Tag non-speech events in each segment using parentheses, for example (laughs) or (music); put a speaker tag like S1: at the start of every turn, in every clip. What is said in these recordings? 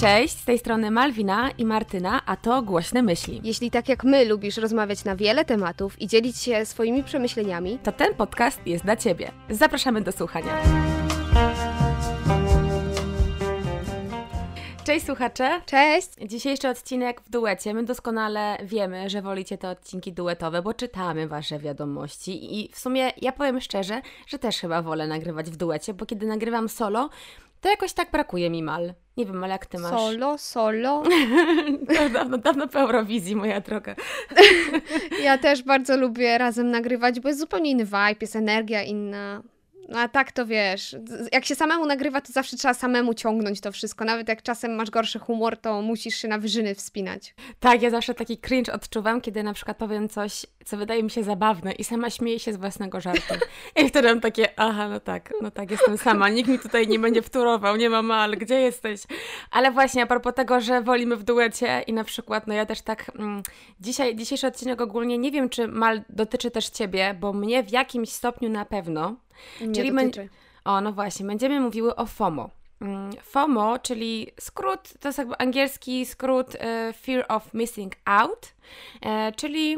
S1: Cześć, z tej strony Malwina i Martyna, a to Głośne Myśli.
S2: Jeśli tak jak my lubisz rozmawiać na wiele tematów i dzielić się swoimi przemyśleniami,
S1: to ten podcast jest dla Ciebie. Zapraszamy do słuchania. Cześć słuchacze.
S2: Cześć.
S1: Dzisiejszy odcinek w duecie. My doskonale wiemy, że wolicie te odcinki duetowe, bo czytamy Wasze wiadomości i w sumie ja powiem szczerze, że też chyba wolę nagrywać w duecie, bo kiedy nagrywam solo, to jakoś tak brakuje mi mal. Nie wiem, ale jak ty masz?
S2: Solo, solo. (laughs)
S1: dawno, dawno po Eurowizji, moja droga. (laughs)
S2: ja też bardzo lubię razem nagrywać, bo jest zupełnie inny vibe, jest energia inna. A tak to wiesz, jak się samemu nagrywa, to zawsze trzeba samemu ciągnąć to wszystko. Nawet jak czasem masz gorszy humor, to musisz się na wyżyny wspinać.
S1: Tak, ja zawsze taki cringe odczuwam, kiedy na przykład powiem coś, co wydaje mi się zabawne i sama śmieję się z własnego żartu. I wtedy mam takie, aha, no tak, no tak, jestem sama, nikt mi tutaj nie będzie wturował, nie ma mal, gdzie jesteś? Ale właśnie a propos tego, że wolimy w duecie i na przykład, no ja też tak, mm, dzisiaj, dzisiejszy odcinek ogólnie, nie wiem, czy mal dotyczy też Ciebie, bo mnie w jakimś stopniu na pewno,
S2: nie czyli dotyczy.
S1: O, no właśnie, będziemy mówiły o FOMO. Mm, FOMO, czyli skrót, to jest jakby angielski skrót e, Fear of Missing Out, e, czyli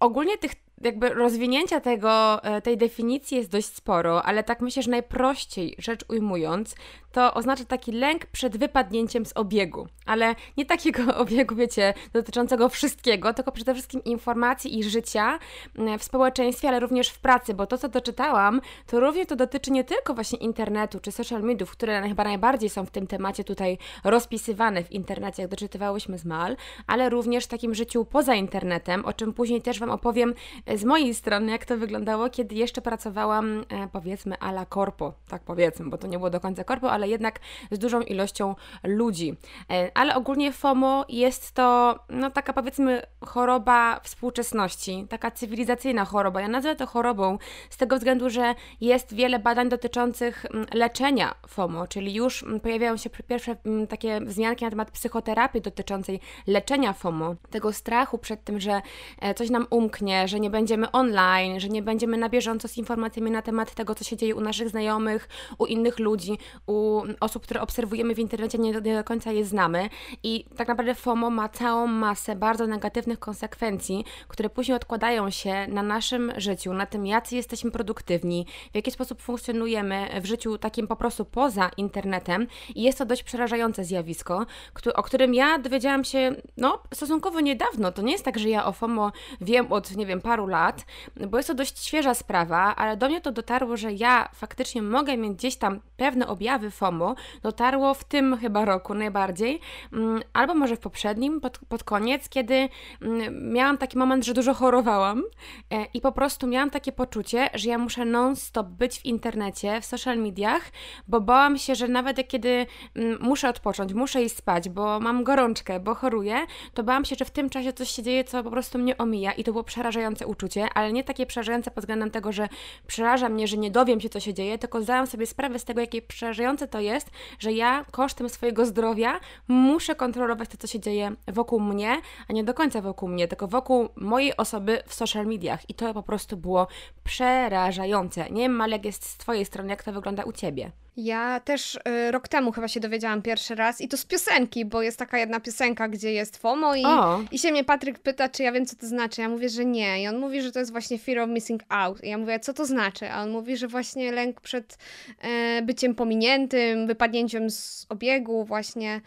S1: ogólnie tych jakby rozwinięcia tego, e, tej definicji jest dość sporo, ale tak myślę, że najprościej rzecz ujmując, to oznacza taki lęk przed wypadnięciem z obiegu, ale nie takiego (laughs) obiegu, wiecie, dotyczącego wszystkiego, tylko przede wszystkim informacji i życia mm, w społeczeństwie, ale również w pracy, bo to, co doczytałam, to również to dotyczy nie tylko właśnie internetu czy social mediów, które chyba najbardziej są w tym temacie tutaj rozpisywane w internecie, jak doczytywałyśmy z Mal, ale również w takim życiu poza internetem, o czym później też Wam opowiem e, z mojej strony, jak to wyglądało, kiedy jeszcze pracowałam, e, powiedzmy, a la corpo, tak powiedzmy, bo to nie było do końca corpo, ale jednak z dużą ilością ludzi. E, ale ogólnie FOMO jest to, no taka powiedzmy, choroba współczesności, taka cywilizacyjna choroba. Ja nazywam to chorobą z tego względu, że jest wiele badań dotyczących mm, leczenia FOMO, czyli już mm, pojawiają się pierwsze mm, takie wzmianki na temat psychoterapii dotyczącej leczenia FOMO, tego strachu przed tym, że e, coś nam umknie, że nie będziemy online, że nie będziemy na bieżąco z informacjami na temat tego, co się dzieje u naszych znajomych, u innych ludzi, u osób, które obserwujemy w internecie, nie do, nie do końca je znamy. I tak naprawdę FOMO ma całą masę bardzo negatywnych konsekwencji, które później odkładają się na naszym życiu, na tym, jacy jesteśmy produktywni, w jaki sposób funkcjonujemy w życiu takim po prostu poza internetem. I jest to dość przerażające zjawisko, o którym ja dowiedziałam się no, stosunkowo niedawno. To nie jest tak, że ja o FOMO wiem od, nie wiem, paru lat, bo jest to dość świeża sprawa, ale do mnie to dotarło, że ja faktycznie mogę mieć gdzieś tam pewne objawy FOMO, dotarło w tym chyba roku najbardziej, mm, albo może w poprzednim, pod, pod koniec, kiedy mm, miałam taki moment, że dużo chorowałam e, i po prostu miałam takie poczucie, że ja muszę non-stop być w internecie, w social mediach, bo bałam się, że nawet kiedy mm, muszę odpocząć, muszę iść spać, bo mam gorączkę, bo choruję, to bałam się, że w tym czasie coś się dzieje, co po prostu mnie omija i to było przerażające uczucie, ale nie takie przerażające pod względem tego, że przeraża mnie, że nie dowiem się, co się dzieje, tylko zdałam sobie sprawę z tego, jakie przerażające to jest, że ja kosztem swojego zdrowia muszę kontrolować to, co się dzieje wokół mnie, a nie do końca wokół mnie, tylko wokół mojej osoby w social mediach. I to po prostu było przerażające. Nie wiem, jak jest z Twojej strony, jak to wygląda u Ciebie.
S2: Ja też y, rok temu chyba się dowiedziałam pierwszy raz i to z piosenki, bo jest taka jedna piosenka, gdzie jest FOMO i, i się mnie Patryk pyta, czy ja wiem, co to znaczy. Ja mówię, że nie. I on mówi, że to jest właśnie fear of missing out. I ja mówię, co to znaczy? A on mówi, że właśnie lęk przed e, byciem pominiętym, wypadnięciem z obiegu, właśnie,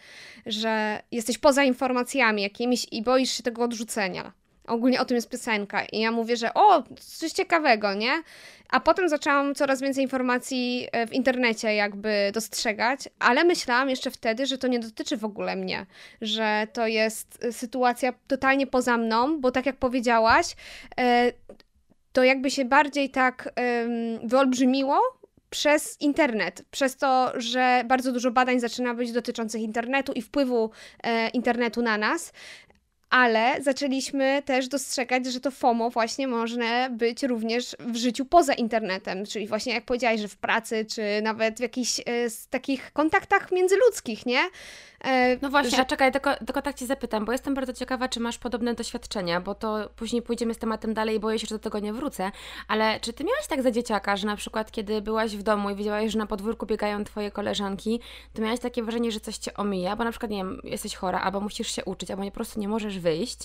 S2: że jesteś poza informacjami jakimiś i boisz się tego odrzucenia. Ogólnie o tym jest piosenka. I ja mówię, że o, coś ciekawego, nie? A potem zaczęłam coraz więcej informacji e, w internecie jakby dostrzegać, ale myślałam jeszcze wtedy, że to nie dotyczy w ogóle mnie, że to jest sytuacja totalnie poza mną, bo tak jak powiedziałaś, e, to jakby się bardziej tak wyolbrzymiło przez internet, przez to, że bardzo dużo badań zaczyna być dotyczących internetu i wpływu e, internetu na nas ale zaczęliśmy też dostrzegać, że to FOMO właśnie może być również w życiu poza internetem, czyli właśnie jak powiedziałaś, że w pracy, czy nawet w jakichś e, takich kontaktach międzyludzkich, nie?
S1: E, no właśnie, że... a czekaj, tylko, tylko tak Cię zapytam, bo jestem bardzo ciekawa, czy masz podobne doświadczenia, bo to później pójdziemy z tematem dalej i boję się, że do tego nie wrócę, ale czy Ty miałaś tak za dzieciaka, że na przykład kiedy byłaś w domu i widziałaś, że na podwórku biegają Twoje koleżanki, to miałaś takie wrażenie, że coś Cię omija, bo na przykład, nie wiem, jesteś chora, albo musisz się uczyć, albo nie, po prostu nie możesz wyjść,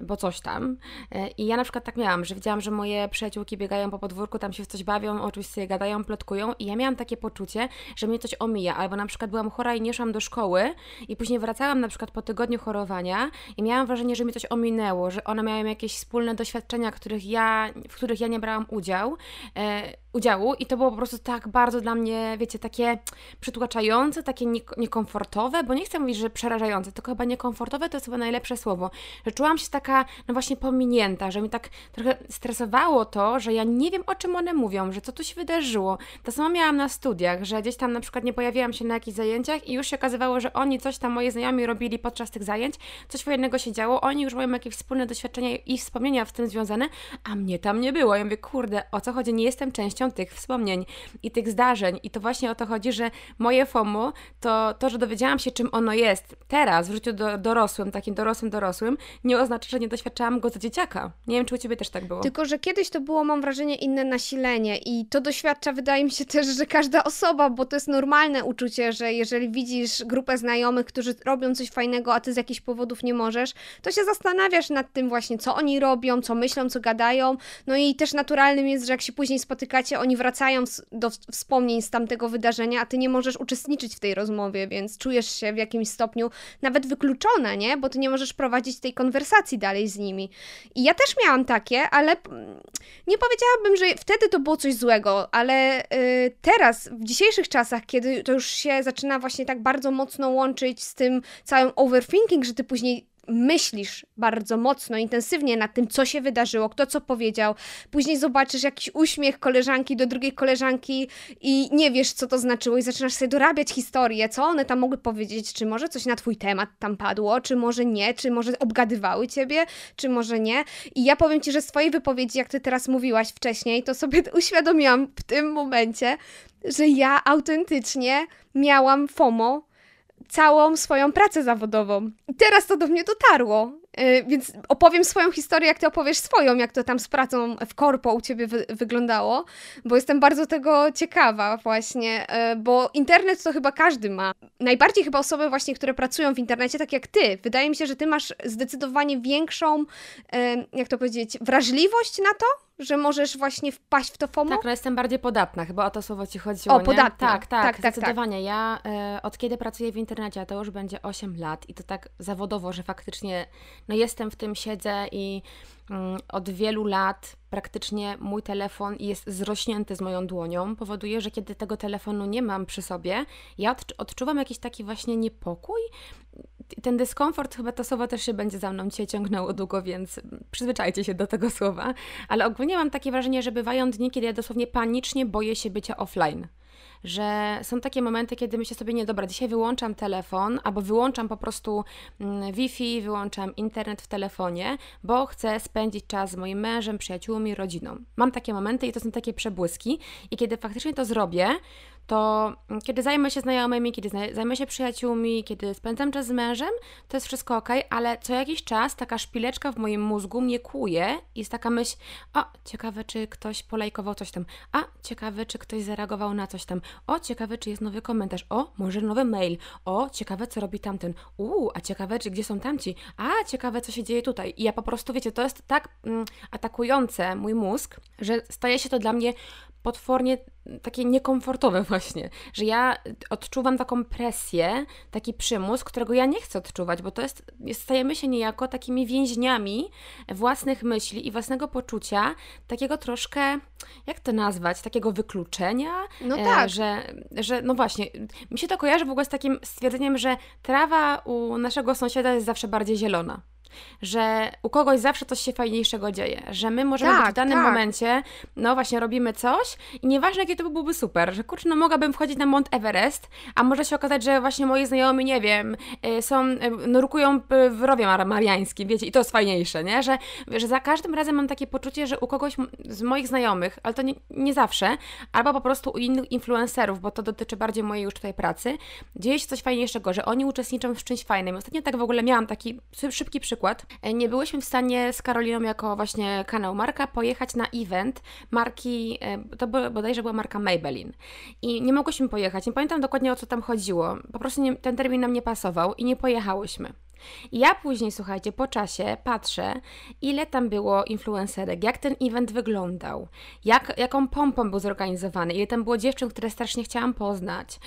S1: bo coś tam. E, I ja na przykład tak miałam, że widziałam, że moje przyjaciółki biegają po podwórku, tam się w coś bawią, oczywiście gadają, plotkują i ja miałam takie poczucie, że mnie coś omija, albo na przykład byłam chora i nie szłam do szkoły i później wracałam na przykład po tygodniu chorowania i miałam wrażenie, że mi coś ominęło, że one miały jakieś wspólne doświadczenia, których ja, w których ja nie brałam udział. E, udziału i to było po prostu tak bardzo dla mnie, wiecie, takie przytłaczające, takie niekomfortowe, bo nie chcę mówić, że przerażające, tylko chyba niekomfortowe to jest chyba najlepsze słowo, że czułam się taka, no właśnie pominięta, że mi tak trochę stresowało to, że ja nie wiem o czym one mówią, że co tu się wydarzyło. To samo miałam na studiach, że gdzieś tam na przykład nie pojawiłam się na jakichś zajęciach i już się okazywało, że oni coś tam, moi znajomi robili podczas tych zajęć, coś fajnego się działo, oni już mają jakieś wspólne doświadczenia i wspomnienia w tym związane, a mnie tam nie było. Ja mówię, kurde, o co chodzi, nie jestem częścią tych wspomnień i tych zdarzeń. I to właśnie o to chodzi, że moje FOMO to to, że dowiedziałam się, czym ono jest teraz w życiu do, dorosłym, takim dorosłym, dorosłym, nie oznacza, że nie doświadczałam go za dzieciaka. Nie wiem, czy u Ciebie też tak było.
S2: Tylko, że kiedyś to było, mam wrażenie, inne nasilenie i to doświadcza, wydaje mi się też, że każda osoba, bo to jest normalne uczucie, że jeżeli widzisz grupę znajomych, którzy robią coś fajnego, a Ty z jakichś powodów nie możesz, to się zastanawiasz nad tym właśnie, co oni robią, co myślą, co gadają. No i też naturalnym jest, że jak się później spotykacie, oni wracają do wspomnień z tamtego wydarzenia, a ty nie możesz uczestniczyć w tej rozmowie, więc czujesz się w jakimś stopniu nawet wykluczona, nie? Bo ty nie możesz prowadzić tej konwersacji dalej z nimi. I ja też miałam takie, ale nie powiedziałabym, że wtedy to było coś złego, ale yy, teraz, w dzisiejszych czasach, kiedy to już się zaczyna właśnie tak bardzo mocno łączyć z tym całym overthinking, że ty później myślisz bardzo mocno, intensywnie nad tym, co się wydarzyło, kto co powiedział, później zobaczysz jakiś uśmiech koleżanki do drugiej koleżanki i nie wiesz, co to znaczyło i zaczynasz sobie dorabiać historię, co one tam mogły powiedzieć, czy może coś na twój temat tam padło, czy może nie, czy może obgadywały ciebie, czy może nie. I ja powiem ci, że z twojej wypowiedzi, jak ty teraz mówiłaś wcześniej, to sobie (laughs) uświadomiłam w tym momencie, że ja autentycznie miałam FOMO, całą swoją pracę zawodową. I teraz to do mnie dotarło. Yy, więc opowiem swoją historię, jak ty opowiesz swoją, jak to tam z pracą w korpo u ciebie wy wyglądało, bo jestem bardzo tego ciekawa właśnie, yy, bo internet to chyba każdy ma. Najbardziej chyba osoby właśnie, które pracują w internecie, tak jak ty. Wydaje mi się, że ty masz zdecydowanie większą, yy, jak to powiedzieć, wrażliwość na to, że możesz właśnie wpaść w to FOMO?
S1: Tak, no jestem bardziej podatna, chyba o to słowo Ci chodziło,
S2: O, podatna.
S1: Tak, tak, tak, tak zdecydowanie. Tak. Ja e, od kiedy pracuję w internecie, to już będzie 8 lat i to tak zawodowo, że faktycznie no jestem w tym, siedzę i mm, od wielu lat praktycznie mój telefon jest zrośnięty z moją dłonią, powoduje, że kiedy tego telefonu nie mam przy sobie, ja odczuwam jakiś taki właśnie niepokój ten dyskomfort, chyba to słowo też się będzie za mną dzisiaj ciągnęło długo, więc przyzwyczajcie się do tego słowa. Ale ogólnie mam takie wrażenie, że bywają dni, kiedy ja dosłownie panicznie boję się bycia offline że są takie momenty, kiedy myślę sobie, nie dobra, dzisiaj wyłączam telefon, albo wyłączam po prostu mm, Wi-Fi, wyłączam internet w telefonie, bo chcę spędzić czas z moim mężem, przyjaciółmi, rodziną. Mam takie momenty i to są takie przebłyski i kiedy faktycznie to zrobię, to kiedy zajmę się znajomymi, kiedy zajmę się przyjaciółmi, kiedy spędzam czas z mężem, to jest wszystko ok, ale co jakiś czas taka szpileczka w moim mózgu mnie kłuje i jest taka myśl, o, ciekawe, czy ktoś polajkował coś tam, a, ciekawe, czy ktoś zareagował na coś tam, o, ciekawe, czy jest nowy komentarz, o, może nowy mail, o, ciekawe, co robi tamten, uuu, a ciekawe, czy gdzie są tamci, a, ciekawe, co się dzieje tutaj. I ja po prostu, wiecie, to jest tak mm, atakujące mój mózg, że staje się to dla mnie potwornie takie niekomfortowe (laughs) właśnie, że ja odczuwam taką presję, taki przymus, którego ja nie chcę odczuwać, bo to jest, stajemy się niejako takimi więźniami własnych myśli i własnego poczucia, takiego troszkę, jak to nazwać, takiego wykluczenia,
S2: no e, tak.
S1: że, że no właśnie, mi się to kojarzy w ogóle z takim stwierdzeniem, że trawa u naszego sąsiada jest zawsze bardziej zielona. Że u kogoś zawsze coś się fajniejszego dzieje, że my możemy tak, być w danym tak. momencie, no właśnie robimy coś i nieważne jakie to byłoby super, że kurczę, no mogłabym wchodzić na Mount Everest, a może się okazać, że właśnie moi znajomi, nie wiem, y, są, y, nurkują w rowie mariańskim, wiecie, i to jest fajniejsze, nie? Że, że za każdym razem mam takie poczucie, że u kogoś z moich znajomych, ale to nie, nie zawsze, albo po prostu u innych influencerów, bo to dotyczy bardziej mojej już tutaj pracy, dzieje się coś fajniejszego, że oni uczestniczą w czymś fajnym. Ostatnio tak w ogóle miałam taki szybki przykład. E, nie byłyśmy w stanie z Karoliną jako właśnie kanał Marka pojechać na event marki, e, to bodajże była marka Maybelline. I nie mogłyśmy pojechać. Nie pamiętam dokładnie o co tam chodziło. Po prostu nie, ten termin nam nie pasował i nie pojechałyśmy. I ja później, słuchajcie, po czasie patrzę, ile tam było influencerek, jak ten event wyglądał, jak, jaką pompą był zorganizowany, ile tam było dziewczyn, które strasznie chciałam poznać.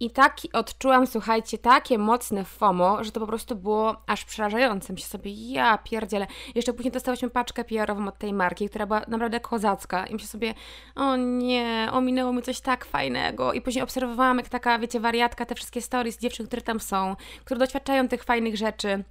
S1: I tak odczułam, słuchajcie, takie mocne FOMO, że to po prostu było aż przerażające. Myślę sobie, ja pierdzielę. Jeszcze później dostałyśmy paczkę PR-ową od tej marki, która była naprawdę kozacka. I myślę sobie, o nie, ominęło mi coś tak fajnego. I później obserwowałam, jak taka, wiecie, wariatka, te wszystkie stories dziewczyn, które tam są, które doświadczają tych fajnych rzeczy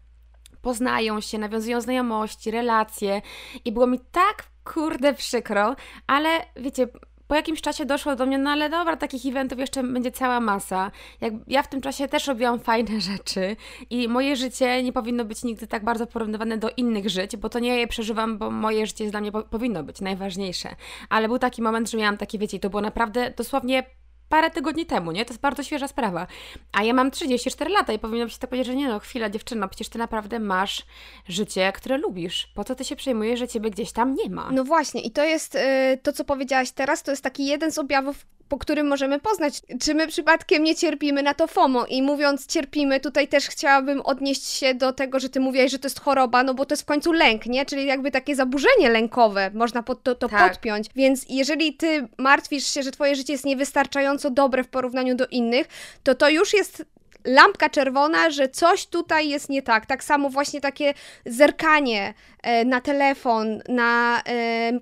S1: poznają się, nawiązują znajomości, relacje i było mi tak kurde przykro, ale wiecie, po jakimś czasie doszło do mnie, no ale dobra, takich eventów jeszcze będzie cała masa. Jak ja w tym czasie też robiłam fajne (laughs) rzeczy i moje życie nie powinno być nigdy tak bardzo porównywane do innych żyć, bo to nie ja je przeżywam, bo moje życie jest dla mnie po powinno być najważniejsze. Ale był taki moment, że miałam takie, wiecie, to było naprawdę dosłownie parę tygodni temu, nie? To jest bardzo świeża sprawa. A ja mam 34 lata i powinnam się tak powiedzieć, że nie no, chwila dziewczyno, przecież ty naprawdę masz życie, które lubisz. Po co ty się przejmujesz, że ciebie gdzieś tam nie ma?
S2: No właśnie i to jest, y, to co powiedziałaś teraz, to jest taki jeden z objawów po którym możemy poznać, czy my przypadkiem nie cierpimy na to FOMO. I mówiąc cierpimy, tutaj też chciałabym odnieść się do tego, że ty mówiłaś, że to jest choroba, no bo to jest w końcu lęk, nie? Czyli jakby takie zaburzenie lękowe, można pod to, to tak. podpiąć. Więc jeżeli ty martwisz się, że twoje życie jest niewystarczająco dobre w porównaniu do innych, to to już jest lampka czerwona, że coś tutaj jest nie tak. Tak samo właśnie takie zerkanie na telefon, na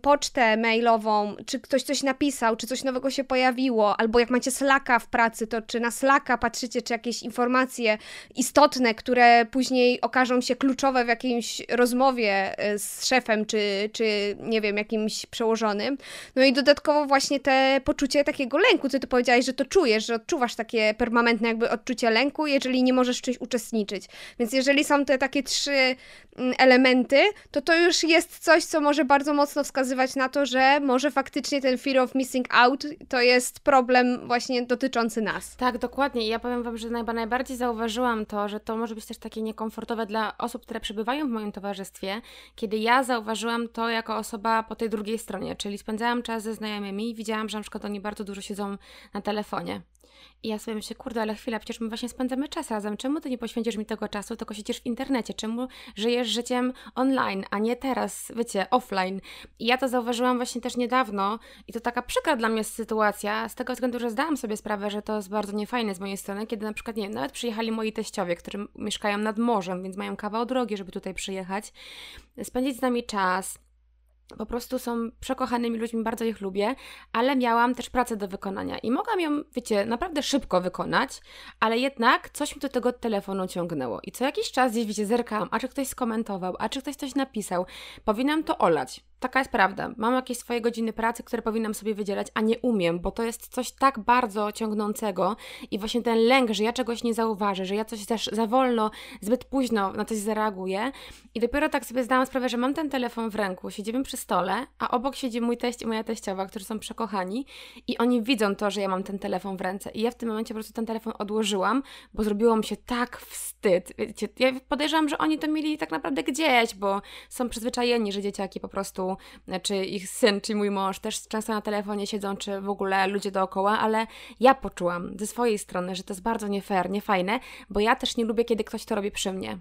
S2: pocztę mailową, czy ktoś coś napisał, czy coś nowego się pojawiło, albo jak macie Slacka w pracy, to czy na Slacka patrzycie, czy jakieś informacje istotne, które później okażą się kluczowe w jakiejś rozmowie e, z szefem, czy, czy nie wiem, jakimś przełożonym. No i dodatkowo właśnie te poczucie takiego lęku, ty tu powiedziałeś, że to czujesz, że odczuwasz takie permanentne jakby odczucie lęku, jeżeli nie możesz w czymś uczestniczyć. Więc jeżeli są te takie trzy mm, elementy, to to już jest coś, co może bardzo mocno wskazywać na to, że może faktycznie ten fear of missing out to jest problem właśnie dotyczący nas.
S1: Tak, dokładnie. I ja powiem Wam, że najba najbardziej zauważyłam to, że to może być też takie niekomfortowe dla osób, które przebywają w moim towarzystwie, kiedy ja zauważyłam to jako osoba po tej drugiej stronie, czyli spędzałam czas ze znajomymi i widziałam, że na przykład oni bardzo dużo siedzą na telefonie. I ja sobie myślę, kurde, ale chwila, przecież my właśnie spędzamy czas razem. Czemu ty nie poświęcisz mi tego czasu, tylko siedzisz w internecie? Czemu żyjesz życiem online, a nie teraz, wiecie, offline? I ja to zauważyłam właśnie też niedawno i to taka przykra dla mnie sytuacja, z tego względu, że zdałam sobie sprawę, że to jest bardzo niefajne z mojej strony, kiedy na przykład, nie wiem, nawet przyjechali moi teściowie, którzy mieszkają nad morzem, więc mają kawał drogi, żeby tutaj przyjechać, spędzić z nami czas, po prostu są przekochanymi ludźmi, bardzo ich lubię, ale miałam też pracę do wykonania i mogłam ją, wiecie, naprawdę szybko wykonać, ale jednak coś mi do tego telefonu ciągnęło. I co jakiś czas gdzieś, wiecie, zerkałam, a czy ktoś skomentował, a czy ktoś coś napisał. Powinnam to olać. Taka jest prawda. Mam jakieś swoje godziny pracy, które powinnam sobie wydzielać, a nie umiem, bo to jest coś tak bardzo ciągnącego i właśnie ten lęk, że ja czegoś nie zauważę, że ja coś też za wolno, zbyt późno na coś zareaguję. I dopiero tak sobie zdałam sprawę, że mam ten telefon w ręku, siedzimy przy stole, a obok siedzi mój teść i moja teściowa, którzy są przekochani i oni widzą to, że ja mam ten telefon w ręce. I ja w tym momencie po prostu ten telefon odłożyłam, bo zrobiło mi się tak wstyd. Wiecie, ja podejrzewam, że oni to mieli tak naprawdę gdzieś, bo są przyzwyczajeni, że dzieciaki po prostu czy ich syn, czy mój mąż też często na telefonie siedzą, czy w ogóle ludzie dookoła, ale ja poczułam ze swojej strony, że to jest bardzo nie fair, nie fajne, bo ja też nie lubię, kiedy ktoś to robi przy mnie.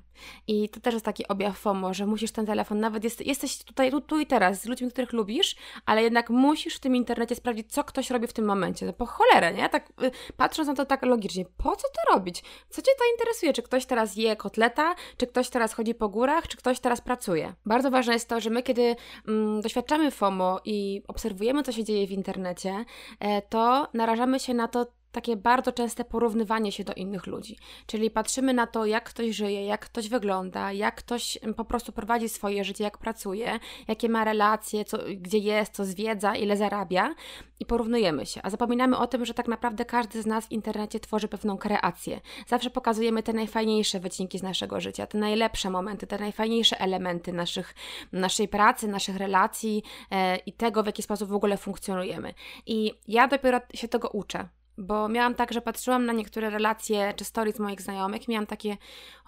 S1: I to też jest taki objaw FOMO, że musisz ten telefon, nawet jest, jesteś tutaj, tu, tu i teraz z ludźmi, których lubisz, ale jednak musisz w tym internecie sprawdzić, co ktoś robi w tym momencie. No po cholerę, nie? Tak y, patrząc na to tak logicznie, po co to robić? Co Cię to interesuje? Czy ktoś teraz je kotleta? Czy ktoś teraz chodzi po górach? Czy ktoś teraz pracuje? Bardzo ważne jest to, że my kiedy Mm, doświadczamy FOMO i obserwujemy, co się dzieje w internecie, e, to narażamy się na to takie bardzo częste porównywanie się do innych ludzi. Czyli patrzymy na to, jak ktoś żyje, jak ktoś wygląda, jak ktoś po prostu prowadzi swoje życie, jak pracuje, jakie ma relacje, co, gdzie jest, co zwiedza, ile zarabia i porównujemy się. A zapominamy o tym, że tak naprawdę każdy z nas w internecie tworzy pewną kreację. Zawsze pokazujemy te najfajniejsze wycinki z naszego życia, te najlepsze momenty, te najfajniejsze elementy naszych, naszej pracy, naszych relacji e, i tego, w jaki sposób w ogóle funkcjonujemy. I ja dopiero się tego uczę. Bo miałam tak, że patrzyłam na niektóre relacje czy stories moich znajomych, miałam takie,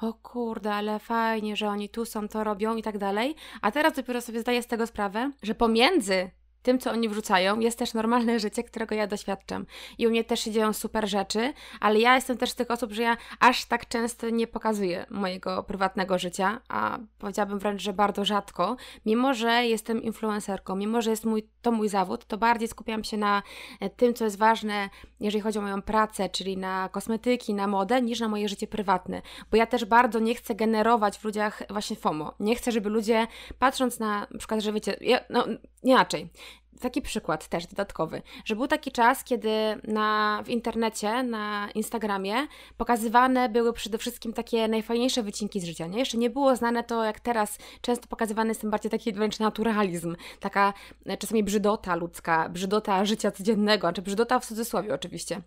S1: o kurde, ale fajnie, że oni tu są, to robią i tak dalej. A teraz dopiero sobie zdaję z tego sprawę, że pomiędzy tym, co oni wrzucają, jest też normalne (laughs) życie, którego ja doświadczam. I u mnie też się dzieją super rzeczy, ale ja jestem też z tych osób, że ja aż tak często nie pokazuję mojego prywatnego życia, a powiedziałabym wręcz, że bardzo rzadko. Mimo, że jestem influencerką, mimo, że jest mój, to mój zawód, to bardziej skupiam się na e, tym, co jest ważne, jeżeli chodzi o moją pracę, czyli na kosmetyki, na modę, niż na moje życie prywatne. Bo ja też bardzo nie chcę generować w ludziach właśnie FOMO. Nie chcę, żeby ludzie, patrząc na, na przykład, że wiecie, ja, no inaczej, taki przykład też dodatkowy, że był taki czas, kiedy na, w internecie, na Instagramie pokazywane były przede wszystkim takie najfajniejsze wycinki z życia. Nie? Jeszcze nie było znane to, jak teraz często pokazywany jest bardziej taki wręcz naturalizm, taka e, czasami brzydota ludzka, brzydota życia codziennego, czy brzydota w cudzysłowie oczywiście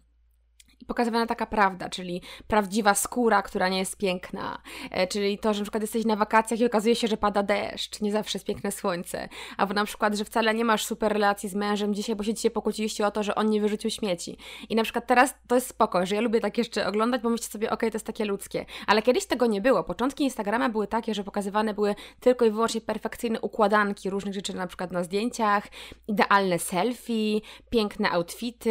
S1: pokazywana taka prawda, czyli prawdziwa skóra, która nie jest piękna, e, czyli to, że na przykład jesteś na wakacjach i okazuje się, że pada deszcz, nie zawsze jest piękne słońce, albo na przykład, że wcale nie masz super relacji z mężem dzisiaj, bo się dzisiaj pokłóciliście o to, że on nie wyrzucił śmieci. I na przykład teraz to jest spoko, że ja lubię tak jeszcze oglądać, bo myślę sobie, okej, okay, to jest takie ludzkie, ale kiedyś tego nie było. Początki Instagrama były takie, że pokazywane były tylko i wyłącznie perfekcyjne układanki różnych rzeczy, na przykład na zdjęciach, idealne selfie, piękne outfity,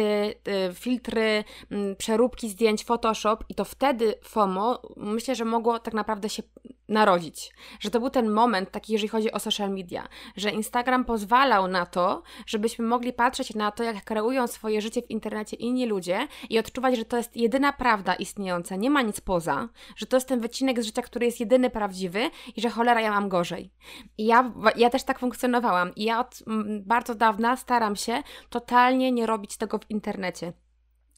S1: y, filtry, mm, przeróbki zdjęć, Photoshop i to wtedy FOMO myślę, że mogło tak naprawdę się narodzić. Że to był ten moment taki, jeżeli chodzi o social media, że Instagram pozwalał na to, żebyśmy mogli patrzeć na to, jak kreują swoje życie w internecie inni ludzie i odczuwać, że to jest jedyna prawda istniejąca, nie ma nic poza, że to jest ten wycinek z życia, który jest jedyny prawdziwy i że cholera, ja mam gorzej. I ja, ja też tak funkcjonowałam i ja od bardzo dawna staram się totalnie nie robić tego w internecie.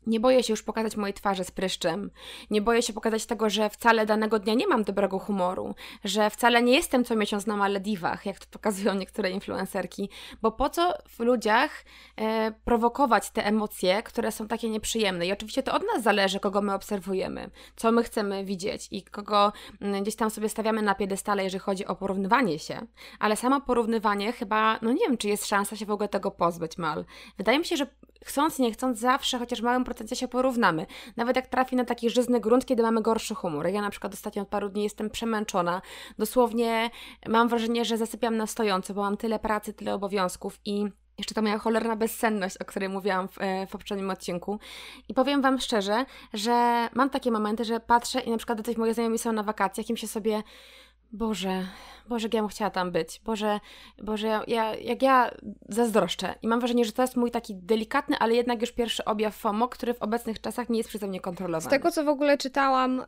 S1: Nie boję się już pokazać mojej twarzy z pryszczem. Nie boję się pokazać tego, że wcale danego dnia nie mam dobrego humoru, że wcale nie jestem co miesiąc na Malediwach, jak to pokazują niektóre influencerki, bo po co w ludziach e, prowokować te emocje, które są takie nieprzyjemne. I oczywiście to od nas zależy, kogo my obserwujemy, co my chcemy widzieć i kogo mm, gdzieś tam sobie stawiamy na piedestale, jeżeli chodzi o porównywanie się. Ale samo porównywanie chyba, no nie wiem, czy jest szansa się w ogóle tego pozbyć, mal. Wydaje mi się, że chcąc, nie chcąc, zawsze chociaż w małym procencie się porównamy. Nawet jak trafi na taki żyzny grunt, kiedy mamy gorszy humor. Ja na przykład ostatnio od paru dni jestem przemęczona. Dosłownie mam wrażenie, że zasypiam na stojąco, bo mam tyle pracy, tyle obowiązków i jeszcze ta moja cholerna bezsenność, o której mówiłam w, e, w poprzednim odcinku. I powiem Wam szczerze, że mam takie momenty, że patrzę i na przykład do tych moich znajomi są na wakacjach, im się sobie Boże, Boże, jak ja bym chciała tam być. Boże, Boże, ja, jak ja zazdroszczę. I mam wrażenie, że to jest mój taki delikatny, ale jednak już pierwszy objaw FOMO, który w obecnych czasach nie jest przeze mnie kontrolowany.
S2: Z tego, co w ogóle czytałam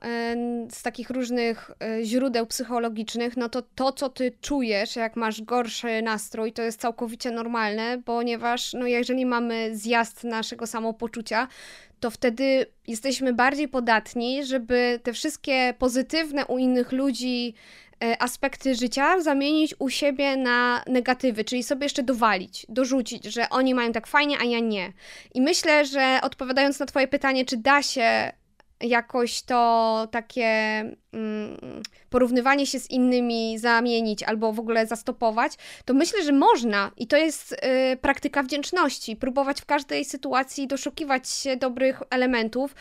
S2: z takich różnych e, źródeł psychologicznych, no to to, co ty czujesz, jak masz gorszy nastrój, to jest całkowicie normalne, ponieważ no jeżeli mamy zjazd naszego samopoczucia, to wtedy jesteśmy bardziej podatni, żeby te wszystkie pozytywne u innych ludzi E, aspekty życia zamienić u siebie na negatywy, czyli sobie jeszcze dowalić, dorzucić, że oni mają tak fajnie, a ja nie. I myślę, że odpowiadając na Twoje pytanie, czy da się jakoś to takie porównywanie się z innymi zamienić albo w ogóle zastopować, to myślę, że można i to jest y, praktyka wdzięczności. Próbować w każdej sytuacji doszukiwać się dobrych elementów.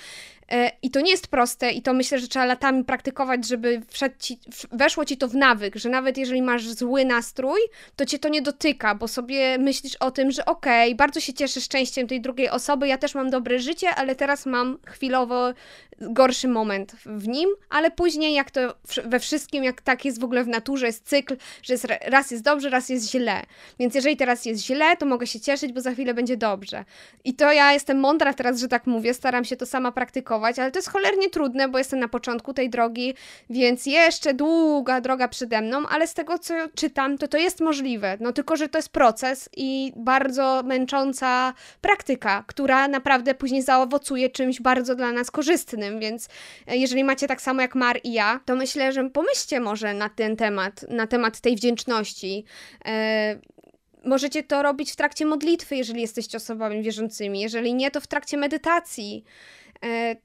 S2: E, I to nie jest proste, i to myślę, że trzeba latami praktykować, żeby ci, weszło ci to w nawyk, że nawet jeżeli masz zły nastrój, to cię to nie dotyka, bo sobie myślisz o tym, że okej, okay, bardzo się cieszę szczęściem tej drugiej osoby, ja też mam dobre życie, ale teraz mam chwilowo gorszy moment w nim, ale później później, jak to we wszystkim, jak tak jest w ogóle w naturze, jest cykl, że jest, raz jest dobrze, raz jest źle. Więc jeżeli teraz jest źle, to mogę się cieszyć, bo za chwilę będzie dobrze. I to ja jestem mądra teraz, że tak mówię, staram się to sama praktykować, ale to jest cholernie trudne, bo jestem na początku tej drogi, więc jeszcze długa droga przede mną, ale z tego, co czytam, to to jest możliwe. No tylko, że to jest proces i bardzo męcząca praktyka, która naprawdę później zaowocuje czymś bardzo dla nas korzystnym, więc e, jeżeli macie tak samo jak Mar i ja, to myślę, że pomyślcie może na ten temat, na temat tej wdzięczności. E, możecie to robić w trakcie modlitwy, jeżeli jesteście osobami wierzącymi. Jeżeli nie, to w trakcie medytacji. E,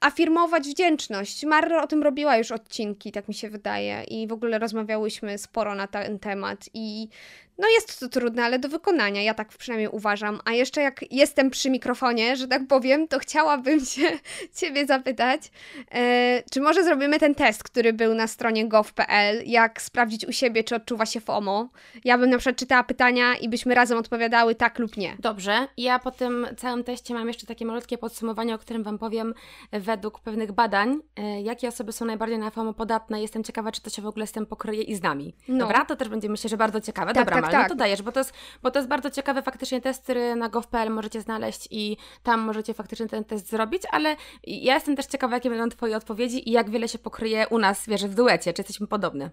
S2: afirmować wdzięczność. Marro o tym robiła już odcinki, tak mi się wydaje, i w ogóle rozmawiałyśmy sporo na ten temat. I no jest to trudne, ale do wykonania, ja tak przynajmniej uważam. A jeszcze jak jestem przy mikrofonie, że tak powiem, to chciałabym się (laughs) Ciebie zapytać, e, czy może zrobimy ten test, który był na stronie gov.pl, jak sprawdzić u siebie, czy odczuwa się FOMO. Ja bym na przykład czytała pytania i byśmy razem odpowiadały tak lub nie.
S1: Dobrze. Ja po tym całym teście mam jeszcze takie malutkie podsumowanie, o którym Wam powiem według pewnych badań, e, jakie osoby są najbardziej na FOMO podatne. Jestem ciekawa, czy to się w ogóle z tym pokryje i z nami. No. Dobra, to też będzie myślę, że bardzo ciekawe. Tak, Dobra, tak, tak. no to dajesz, bo to, jest, bo to jest bardzo ciekawy faktycznie test, który na gov.pl możecie znaleźć i tam możecie faktycznie ten test zrobić, ale ja jestem też ciekawa, jakie będą Twoje odpowiedzi i jak wiele się pokryje u nas, wiesz, w duecie, czy jesteśmy podobne.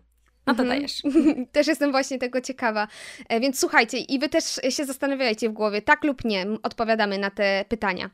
S1: No to mhm. dajesz. (laughs)
S2: też jestem właśnie tego ciekawa. E, więc słuchajcie, i wy też się zastanawiajcie w głowie, tak lub nie, odpowiadamy na te pytania.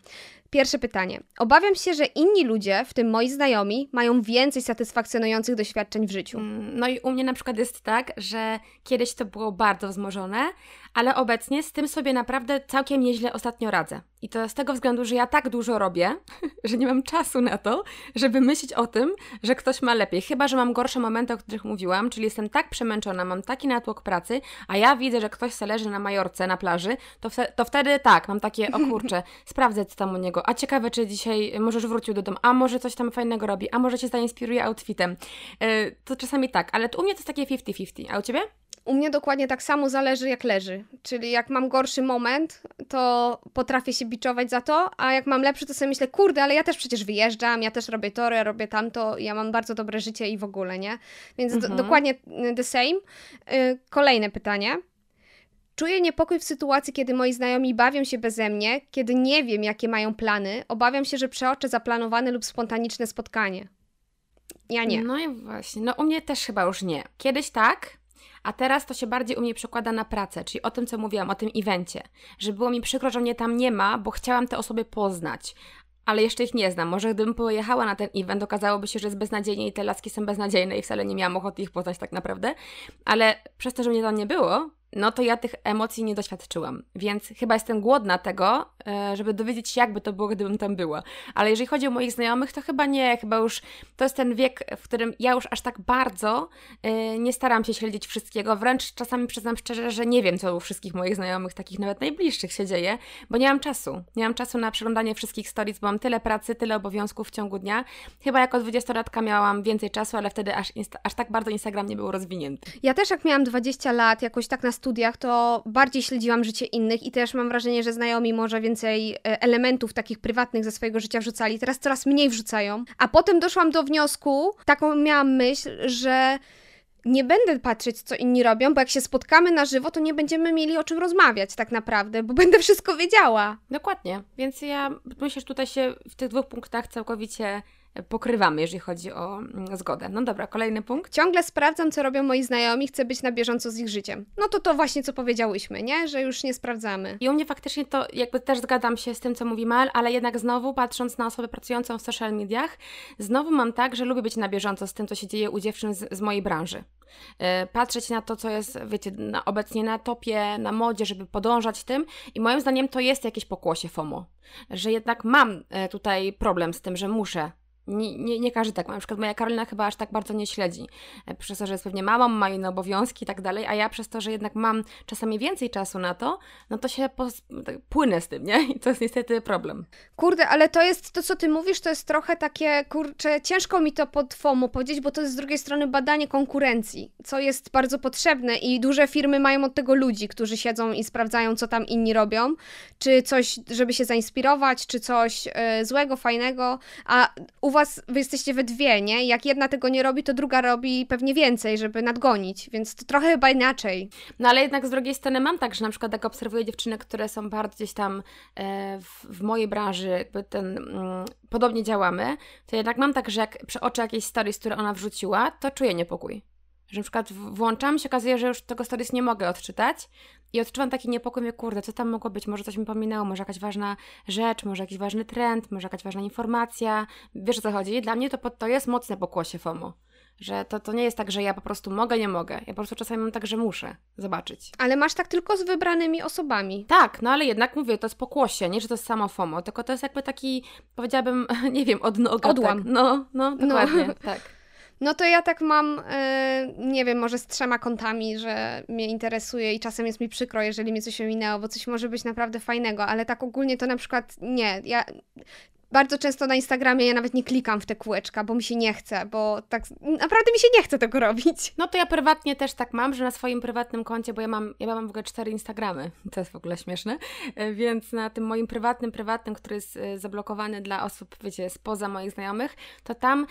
S2: Pierwsze pytanie. Obawiam się, że inni ludzie, w tym moi znajomi, mają więcej satysfakcjonujących doświadczeń w życiu. Mm,
S1: no i u mnie na przykład jest tak, że kiedyś to było bardzo wzmożone, ale obecnie z tym sobie naprawdę całkiem nieźle ostatnio radzę. I to z tego względu, że ja tak dużo robię, (laughs) że nie mam czasu na to, żeby myśleć o tym, że ktoś ma lepiej. Chyba, że mam gorsze momenty, o których mówiłam, czyli jestem tak przemęczona, mam taki natłok pracy, a ja widzę, że ktoś se leży na Majorce, na plaży, to, to wtedy tak, mam takie, o kurczę, sprawdzę co tam u niego, a ciekawe, czy dzisiaj możesz wrócił do domu, a może coś tam fajnego robi, a może cię zainspiruje outfitem. Yy, to czasami tak, ale u mnie to jest takie 50-50, a u Ciebie?
S2: U mnie dokładnie tak samo zależy jak leży. Czyli jak mam gorszy moment, to potrafię się biczować za to, a jak mam lepszy, to sobie myślę, kurde, ale ja też przecież wyjeżdżam, ja też robię to, ja robię tamto, ja mam bardzo dobre życie i w ogóle, nie? Więc mhm. do, dokładnie y, the same. Yy, kolejne pytanie. Czuję niepokój w sytuacji, kiedy moi znajomi bawią się beze mnie, kiedy nie wiem, jakie mają plany. Obawiam się, że przeoczę zaplanowane lub spontaniczne spotkanie. Ja nie.
S1: No i właśnie. No u mnie też chyba już nie. Kiedyś tak, a teraz to się bardziej u mnie przekłada na pracę, czyli o tym, co mówiłam, o tym evencie. Że było mi przykro, że mnie tam nie ma, bo chciałam te osoby poznać. Ale jeszcze ich nie znam. Może gdybym pojechała na ten event, okazałoby się, że jest beznadziejnie i te laski są beznadziejne i wcale nie miałam ochoty ich poznać tak naprawdę. Ale przez to, że mnie tam nie było, no to ja tych emocji nie doświadczyłam. Więc chyba jestem głodna tego, e, żeby dowiedzieć się, jakby to było, gdybym tam była. Ale jeżeli chodzi o moich znajomych, to chyba nie, chyba już to jest ten wiek, w którym ja już aż tak bardzo e, nie staram się śledzić wszystkiego. Wręcz czasami przyznam szczerze, że nie wiem, co u wszystkich moich znajomych, takich nawet najbliższych się dzieje, bo nie mam czasu. Nie mam czasu na przeglądanie wszystkich stories, bo mam tyle pracy, tyle obowiązków w ciągu dnia. Chyba jako 20-latka miałam więcej czasu, ale wtedy aż, aż tak bardzo Instagram nie był rozwinięty.
S2: Ja też jak miałam 20 lat, jakoś tak na studiach, to bardziej śledziłam życie innych i też mam wrażenie, że znajomi może więcej e, elementów takich prywatnych ze swojego życia wrzucali. Teraz coraz mniej wrzucają. A potem doszłam do wniosku, taką miałam myśl, że nie będę patrzeć, co inni robią, bo jak się spotkamy na żywo, to nie będziemy mieli o czym rozmawiać tak naprawdę, bo (laughs) będę wszystko wiedziała.
S1: Dokładnie. Więc ja myślę, że tutaj się w tych dwóch punktach całkowicie pokrywamy, jeżeli chodzi o mm, zgodę. No dobra, kolejny punkt.
S2: Ciągle sprawdzam, co robią moi znajomi, chcę być na bieżąco z ich życiem. No to to właśnie, co powiedziałyśmy, nie? Że już nie sprawdzamy.
S1: I u mnie faktycznie to jakby też zgadzam się z tym, co mówi Mal, ale jednak znowu patrząc na osobę pracującą w social mediach, znowu mam tak, że lubię być na bieżąco z tym, co się dzieje u dziewczyn z, z mojej branży. Yy, patrzeć na to, co jest, wiecie, na, obecnie na topie, na modzie, żeby podążać tym i moim zdaniem to jest jakieś pokłosie FOMO, że jednak mam e, tutaj problem z tym, że muszę nie, nie, nie, każdy tak ma. Na przykład moja Karolina chyba aż tak bardzo nie śledzi. E, przez to, że jest pewnie mamą, ma inne obowiązki i tak dalej, a ja przez to, że jednak mam czasami więcej czasu na to, no to się tak płynę z tym, nie? I to jest niestety problem.
S2: Kurde, ale to jest, to co ty mówisz, to jest trochę takie, kurczę, ciężko mi to pod FOMO powiedzieć, bo to jest z drugiej strony badanie konkurencji, co jest bardzo potrzebne i duże firmy mają od tego ludzi, którzy siedzą i sprawdzają, co tam inni robią, czy coś, żeby się zainspirować, czy coś y, złego, fajnego, a uważam, was, wy jesteście we dwie, nie? Jak jedna tego nie robi, to druga robi pewnie więcej, żeby nadgonić, więc to trochę chyba inaczej.
S1: No ale jednak z drugiej strony mam tak, że na przykład jak obserwuję dziewczyny, które są bardzo gdzieś tam e, w, w, mojej branży, jakby ten, mm, podobnie działamy, to jednak mam tak, że jak przeoczę jakieś stories, które ona wrzuciła, to czuję niepokój. Że na przykład włączam, się okazuje, że już tego stories nie mogę odczytać i odczuwam taki niepokój, mówię, kurde, co tam mogło być? Może coś mi pominęło, może jakaś ważna rzecz, może jakiś ważny trend, może jakaś ważna informacja. Wiesz o co chodzi? Dla mnie to, to jest mocne pokłosie FOMO. Że to, to nie jest tak, że ja po prostu mogę, nie mogę. Ja po prostu czasami mam tak, że muszę zobaczyć.
S2: Ale masz tak tylko z wybranymi osobami.
S1: Tak, no ale jednak mówię, to jest pokłosie, nie, że to jest samo FOMO, tylko to jest jakby taki, powiedziałabym, (laughs) nie wiem, odnoga.
S2: Odłam.
S1: Tak. No, no, dokładnie, no. (laughs) tak.
S2: No to ja tak mam, e, nie wiem, może z trzema kątami, że mnie interesuje i czasem jest mi przykro, jeżeli mi coś ominęło, bo coś może być naprawdę fajnego, ale tak ogólnie to na przykład nie. Ja bardzo często na Instagramie ja nawet nie klikam w te kółeczka, bo mi się nie chce, bo tak naprawdę mi się nie chce tego robić.
S1: No to ja prywatnie też tak mam, że na swoim prywatnym koncie, bo ja mam, ja mam w ogóle cztery Instagramy, (laughs) to jest w ogóle śmieszne, e, więc na tym moim prywatnym, prywatnym, który jest e, zablokowany dla osób, wiecie, spoza moich znajomych, to tam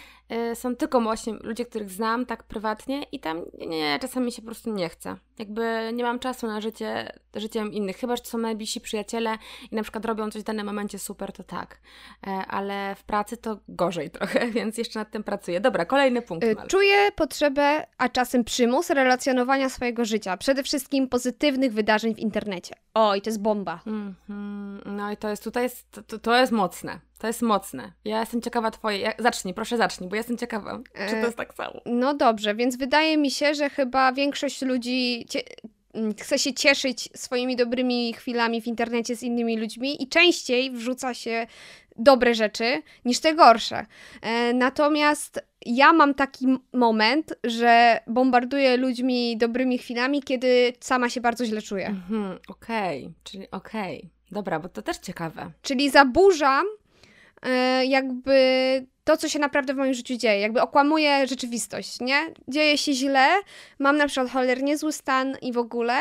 S1: y, są tylko właśnie ludzie, których znam tak prywatnie i tam nie, czasami mi się po prostu nie chce. Jakby nie mam czasu na życie życiem innych, chyba, że to są najbliżsi przyjaciele i na przykład robią coś w danym momencie super, to tak. E, ale w pracy to gorzej (laughs) trochę, więc jeszcze nad tym pracuję. Dobra, kolejny punkt.
S2: Mal. Czuję potrzebę, a czasem przymus relacjonowania swojego życia, przede wszystkim pozytywnych wydarzeń w internecie. Oj, to jest bomba. Mm
S1: -hmm. No i to jest tutaj, jest, to, to jest mocne. To jest mocne. Ja jestem ciekawa twojej. Zacznij, proszę zacznij, bo ja jestem ciekawa, czy to e, jest tak samo.
S2: No dobrze, więc wydaje mi się, że chyba większość ludzi Mm, chce się cieszyć swoimi dobrymi chwilami w internecie z innymi ludźmi i częściej wrzuca się dobre rzeczy niż te gorsze. E, natomiast ja mam taki moment, że bombarduję ludźmi dobrymi chwilami, kiedy sama się bardzo źle czuję.
S1: Mhm, okej, okay. czyli okej. Okay. Dobra, bo to też ciekawe.
S2: Czyli zaburzam jakby to, co się naprawdę w moim życiu dzieje. Jakby okłamuję rzeczywistość, nie? Dzieje się źle, mam na przykład cholernie zły stan i w ogóle,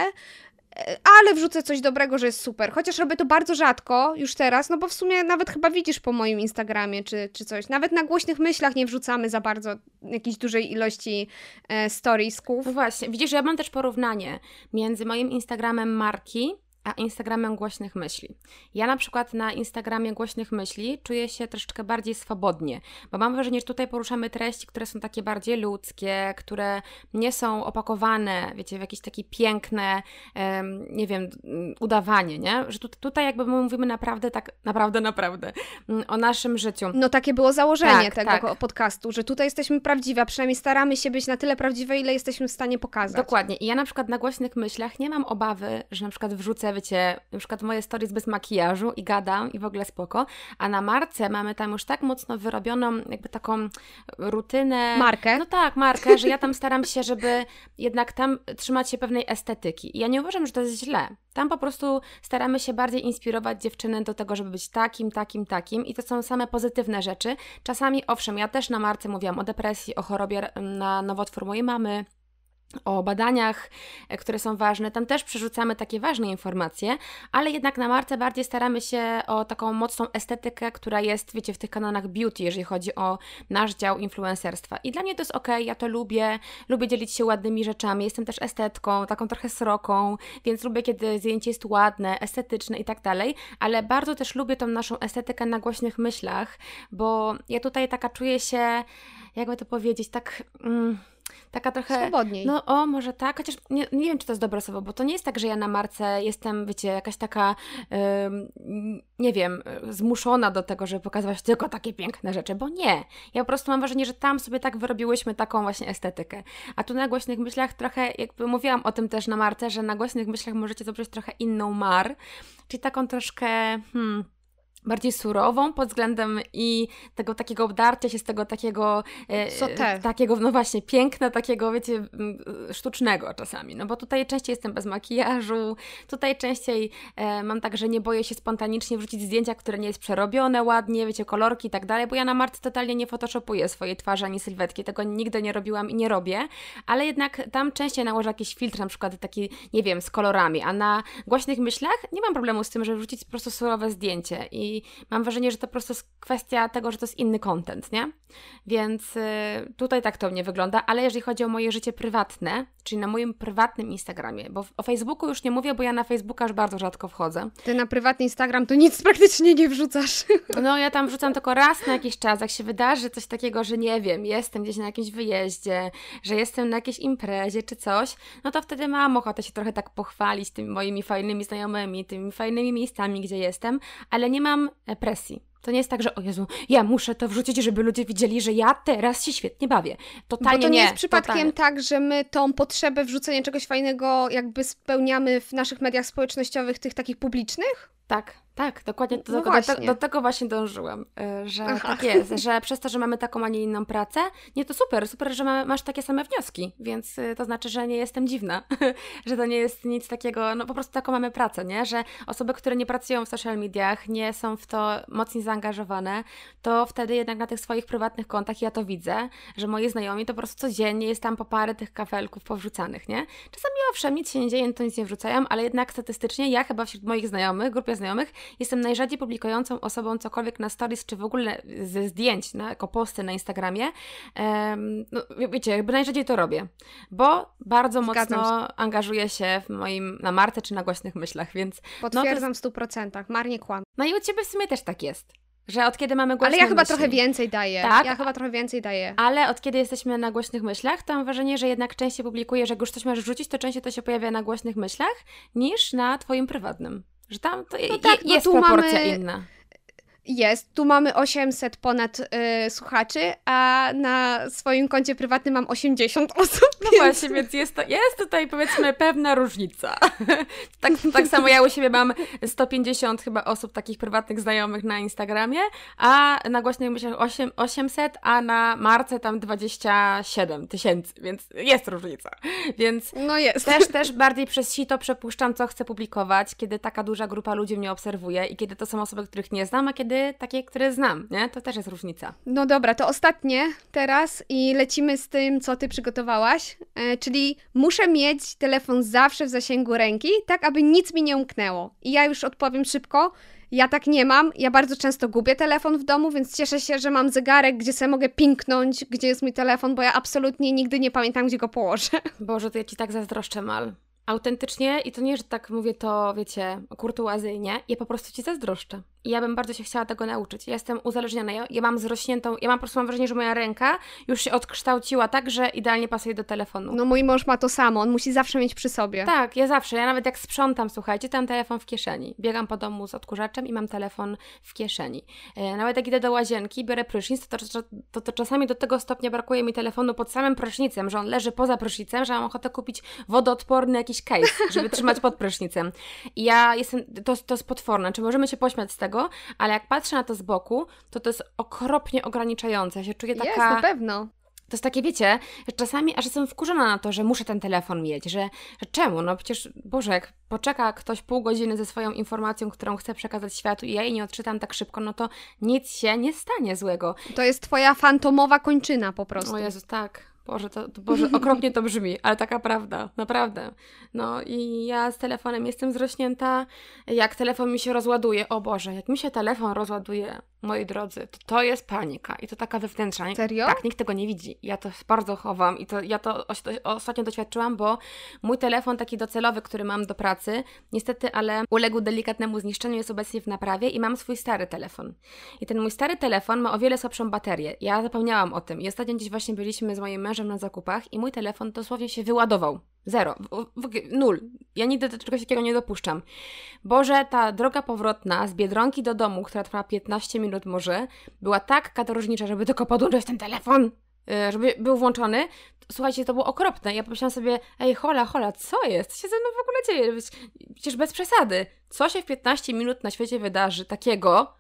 S2: e, ale wrzucę coś dobrego, że jest super. Chociaż robię to bardzo rzadko już teraz, no bo w sumie nawet chyba widzisz po moim Instagramie czy, czy coś. Nawet na głośnych myślach nie wrzucamy za bardzo jakiejś dużej ilości e, storiesków.
S1: No właśnie, widzisz, ja mam też porównanie między moim Instagramem marki a Instagramem głośnych myśli. Ja na przykład na Instagramie głośnych myśli czuję się troszeczkę bardziej swobodnie, bo mam wrażenie, że tutaj poruszamy treści, które są takie bardziej ludzkie, które nie są opakowane, wiecie, w jakieś takie piękne, nie wiem, udawanie, nie? Że tu, tutaj jakby my mówimy naprawdę tak, naprawdę, naprawdę mm, o naszym życiu.
S2: No takie było założenie tak, tego tak. podcastu, że tutaj jesteśmy prawdziwe, a przynajmniej staramy się być na tyle prawdziwe, ile jesteśmy w stanie pokazać.
S1: Dokładnie. I ja na przykład na głośnych myślach nie mam obawy, że na przykład wrzucę wiecie, na przykład moje stories bez makijażu i gadam i w ogóle spoko, a na marce mamy tam już tak mocno wyrobioną jakby taką rutynę.
S2: Markę?
S1: No tak, markę, że ja tam staram się, żeby jednak tam trzymać się pewnej estetyki. I ja nie uważam, że to jest źle. Tam po prostu staramy się bardziej inspirować dziewczyny do tego, żeby być takim, takim, takim i to są same pozytywne rzeczy. Czasami, owszem, ja też na marce mówiłam o depresji, o chorobie na nowotwór mojej mamy, o badaniach, e, które są ważne. Tam też przerzucamy takie ważne informacje, ale jednak na marce bardziej staramy się o taką mocną estetykę, która jest, wiecie, w tych kanałach beauty, jeżeli chodzi o nasz dział influencerstwa. I dla mnie to jest ok, ja to lubię, lubię dzielić się ładnymi rzeczami, jestem też estetką, taką trochę sroką, więc lubię, kiedy zdjęcie jest ładne, estetyczne i tak dalej, ale bardzo też lubię tą naszą estetykę na głośnych myślach, bo ja tutaj taka czuję się, jakby to powiedzieć, tak... Mm, taka trochę...
S2: Swobodniej.
S1: No o, może tak, chociaż nie, nie wiem, czy to jest dobre słowo, bo to nie jest tak, że ja na marce jestem, wiecie, jakaś taka, nie wiem, zmuszona do tego, żeby pokazywać tylko takie piękne rzeczy, bo nie. Ja po prostu mam wrażenie, że tam sobie tak wyrobiłyśmy taką właśnie estetykę. A tu na głośnych myślach trochę, jakby mówiłam o tym też na marce, że na głośnych myślach możecie zobaczyć trochę inną mar, czyli taką troszkę, hmm, bardziej surową pod względem i tego takiego obdarcia się z tego takiego
S2: e,
S1: takiego, no właśnie, piękna, takiego, wiecie, sztucznego czasami, no bo tutaj częściej jestem bez makijażu, tutaj częściej e, mam tak, że nie boję się spontanicznie wrzucić zdjęcia, które nie jest przerobione ładnie, wiecie, kolorki i tak dalej, bo ja na marce totalnie nie photoshopuję swojej twarzy ani sylwetki, tego nigdy nie robiłam i nie robię, ale jednak tam częściej nałożę jakiś filtr, na przykład taki, nie wiem, z kolorami, a na głośnych myślach nie mam problemu z tym, żeby wrzucić po prostu surowe zdjęcie i mam wrażenie, że to po prostu jest kwestia tego, że to jest inny content, nie? Więc y, tutaj tak to mnie wygląda, ale jeżeli chodzi o moje życie prywatne, czyli na moim prywatnym Instagramie, bo o Facebooku już nie mówię, bo ja na Facebooka już bardzo rzadko wchodzę.
S2: Ty na prywatny Instagram to nic (laughs) praktycznie nie wrzucasz.
S1: No ja tam wrzucam tylko raz na jakiś czas, jak się wydarzy coś takiego, że nie wiem, jestem gdzieś na jakimś wyjeździe, że jestem na jakiejś imprezie czy coś, no to wtedy mam ochotę się trochę tak pochwalić tymi moimi fajnymi znajomymi, tymi fajnymi miejscami, gdzie jestem, ale nie mam e, presji. To nie jest tak, że o Jezu, ja muszę to wrzucić, żeby ludzie widzieli, że ja teraz się świetnie bawię. Totalnie
S2: Bo to nie,
S1: nie
S2: jest przypadkiem
S1: totalnie.
S2: tak, że my tą potrzebę wrzucenia czegoś fajnego jakby spełniamy w naszych mediach społecznościowych, tych takich publicznych?
S1: Tak, tak, dokładnie do,
S2: No
S1: tego, do,
S2: właśnie.
S1: do tego właśnie dążyłam, y, że
S2: Aha.
S1: tak jest, że (laughs) przez to, że mamy taką, a nie inną pracę, nie to super, super, że mamy, masz takie same wnioski, więc y, to znaczy, że nie jestem dziwna, (laughs) że to nie jest nic takiego, no po prostu taką mamy pracę, nie, że osoby, które nie pracują w social mediach, nie są w to mocniej zaangażowane, to wtedy jednak na tych swoich prywatnych kontach ja to widzę, że moi znajomi to po prostu codziennie jest tam po parę tych kafelków powrzucanych, nie? Czasami owszem, nic się nie dzieje, to nic nie wrzucają, ale jednak statystycznie ja chyba wśród moich znajomych, grupie znajomych, jestem najrzadziej publikującą osobą cokolwiek na stories, czy w ogóle ze zdjęć, na, jako posty na Instagramie. Em, no, wie- wiecie, jakby najrzadziej to robię, bo bardzo
S2: Zgadzam
S1: mocno angażuję się w moim, na Marce czy na głośnych myślach, więc
S2: Potwierdzam w stu procentach. Marnie kłam.
S1: no i u Ciebie w sumie też tak jest, że od kiedy mamy głośne
S2: Ale ja chyba
S1: myśli,
S2: trochę więcej daję.
S1: Tak?
S2: Ja chyba trochę więcej daję.
S1: ale od kiedy jesteśmy na głośnych myślach, to mam wrażenie, że jednak częściej publikuję, że jak już coś masz rzucić, to częściej to się pojawia na głośnych myślach niż na Twoim prywatnym. Że tam to
S2: No
S1: je-
S2: tak, no
S1: jest
S2: tu
S1: proporcja
S2: mamy-
S1: inna.
S2: Jest, tu mamy 800 ponad y, słuchaczy, a na swoim koncie prywatnym mam 80 (laughs) osób.
S1: No
S2: więc...
S1: właśnie, więc jest, to, jest tutaj powiedzmy pewna różnica. (laughs) tak, tak samo ja u siebie mam 150 chyba osób takich prywatnych znajomych na Instagramie, a na głośnych myślach 8, 800, a na marce tam 27 tysięcy, więc jest różnica. Więc
S2: No jest.
S1: też, też bardziej przez sito przepuszczam, co chcę publikować, kiedy taka duża grupa ludzi mnie obserwuje i kiedy to są osoby, których nie znam, a kiedy takie, które znam, nie? To też jest różnica.
S2: No dobra, to ostatnie teraz i lecimy z tym, co ty przygotowałaś. E, czyli muszę mieć telefon zawsze w zasięgu ręki, tak aby nic mi nie umknęło. I ja już odpowiem szybko. Ja tak nie mam. Ja bardzo często gubię telefon w domu, więc cieszę się, że mam zegarek, gdzie sobie mogę pinknąć, gdzie jest mój telefon, bo ja absolutnie nigdy nie pamiętam, gdzie go położę. (laughs)
S1: Boże, to ja ci tak zazdroszczę, Mal. Autentycznie, i to nie, że tak mówię to, wiecie, kurtuazyjnie, ja po prostu ci zazdroszczę. I ja bym bardzo się chciała tego nauczyć. Ja jestem uzależniona, ja, ja mam zrośniętą, ja mam po prostu mam wrażenie, że moja ręka już się odkształciła tak, że idealnie pasuje do telefonu.
S2: No mój mąż ma to samo, on musi zawsze mieć przy sobie.
S1: Tak, ja zawsze, ja nawet jak sprzątam, słuchajcie, to mam telefon w kieszeni. Biegam po domu z odkurzaczem i mam telefon w kieszeni. E, nawet jak idę do łazienki, biorę prysznic, to, to, to, to czasami do tego stopnia brakuje mi telefonu pod samym prysznicem, że on leży poza prysznicem, że mam ochotę kupić wodoodporny jakiś case, żeby trzymać pod prysznicem. I ja jestem, to, to jest potworne, czy możemy się pośmiać z tego, ale jak patrzę na to z boku, to to jest okropnie ograniczające. Ja się czuję taka...
S2: Jest, na pewno.
S1: To jest takie, wiecie, że czasami aż jestem wkurzona na to, że muszę ten telefon mieć, że, że czemu? No przecież, Boże, jak poczeka ktoś pół godziny ze swoją informacją, którą chce przekazać światu i ja jej nie odczytam tak szybko, no to nic się nie stanie złego.
S2: To jest twoja fantomowa kończyna po prostu.
S1: O Jezus, tak. Boże, to, to, Boże, (laughs) okropnie to brzmi, ale taka prawda, naprawdę. No i ja z telefonem jestem zrośnięta, jak telefon mi się rozładuje, o Boże, jak mi się telefon rozładuje, moi drodzy, to to jest panika i to taka wewnętrzna.
S2: Serio?
S1: Tak, nikt tego nie widzi. Ja to bardzo chowam i to ja to os- ostatnio doświadczyłam, bo mój telefon taki docelowy, który mam do pracy, niestety, ale uległ delikatnemu zniszczeniu, jest obecnie w naprawie i mam swój stary telefon. I ten mój stary telefon ma o wiele słabszą baterię. Ja zapomniałam o tym. I ostatnio gdzieś właśnie byliśmy z moim mężem na zakupach i mój telefon dosłownie się wyładował. Zero. W, w, nul. Ja nigdy do czegoś takiego nie dopuszczam. Boże, ta droga powrotna z Biedronki do domu, która trwała 15 minut może, była tak katorżnicza, żeby tylko podłączyć ten telefon, yy, żeby był włączony. Słuchajcie, to było okropne. Ja pomyślałam sobie, ej, hola, hola, co jest? Co się ze mną w ogóle dzieje? Przecież bez przesady. Co się w 15 minut na świecie wydarzy takiego,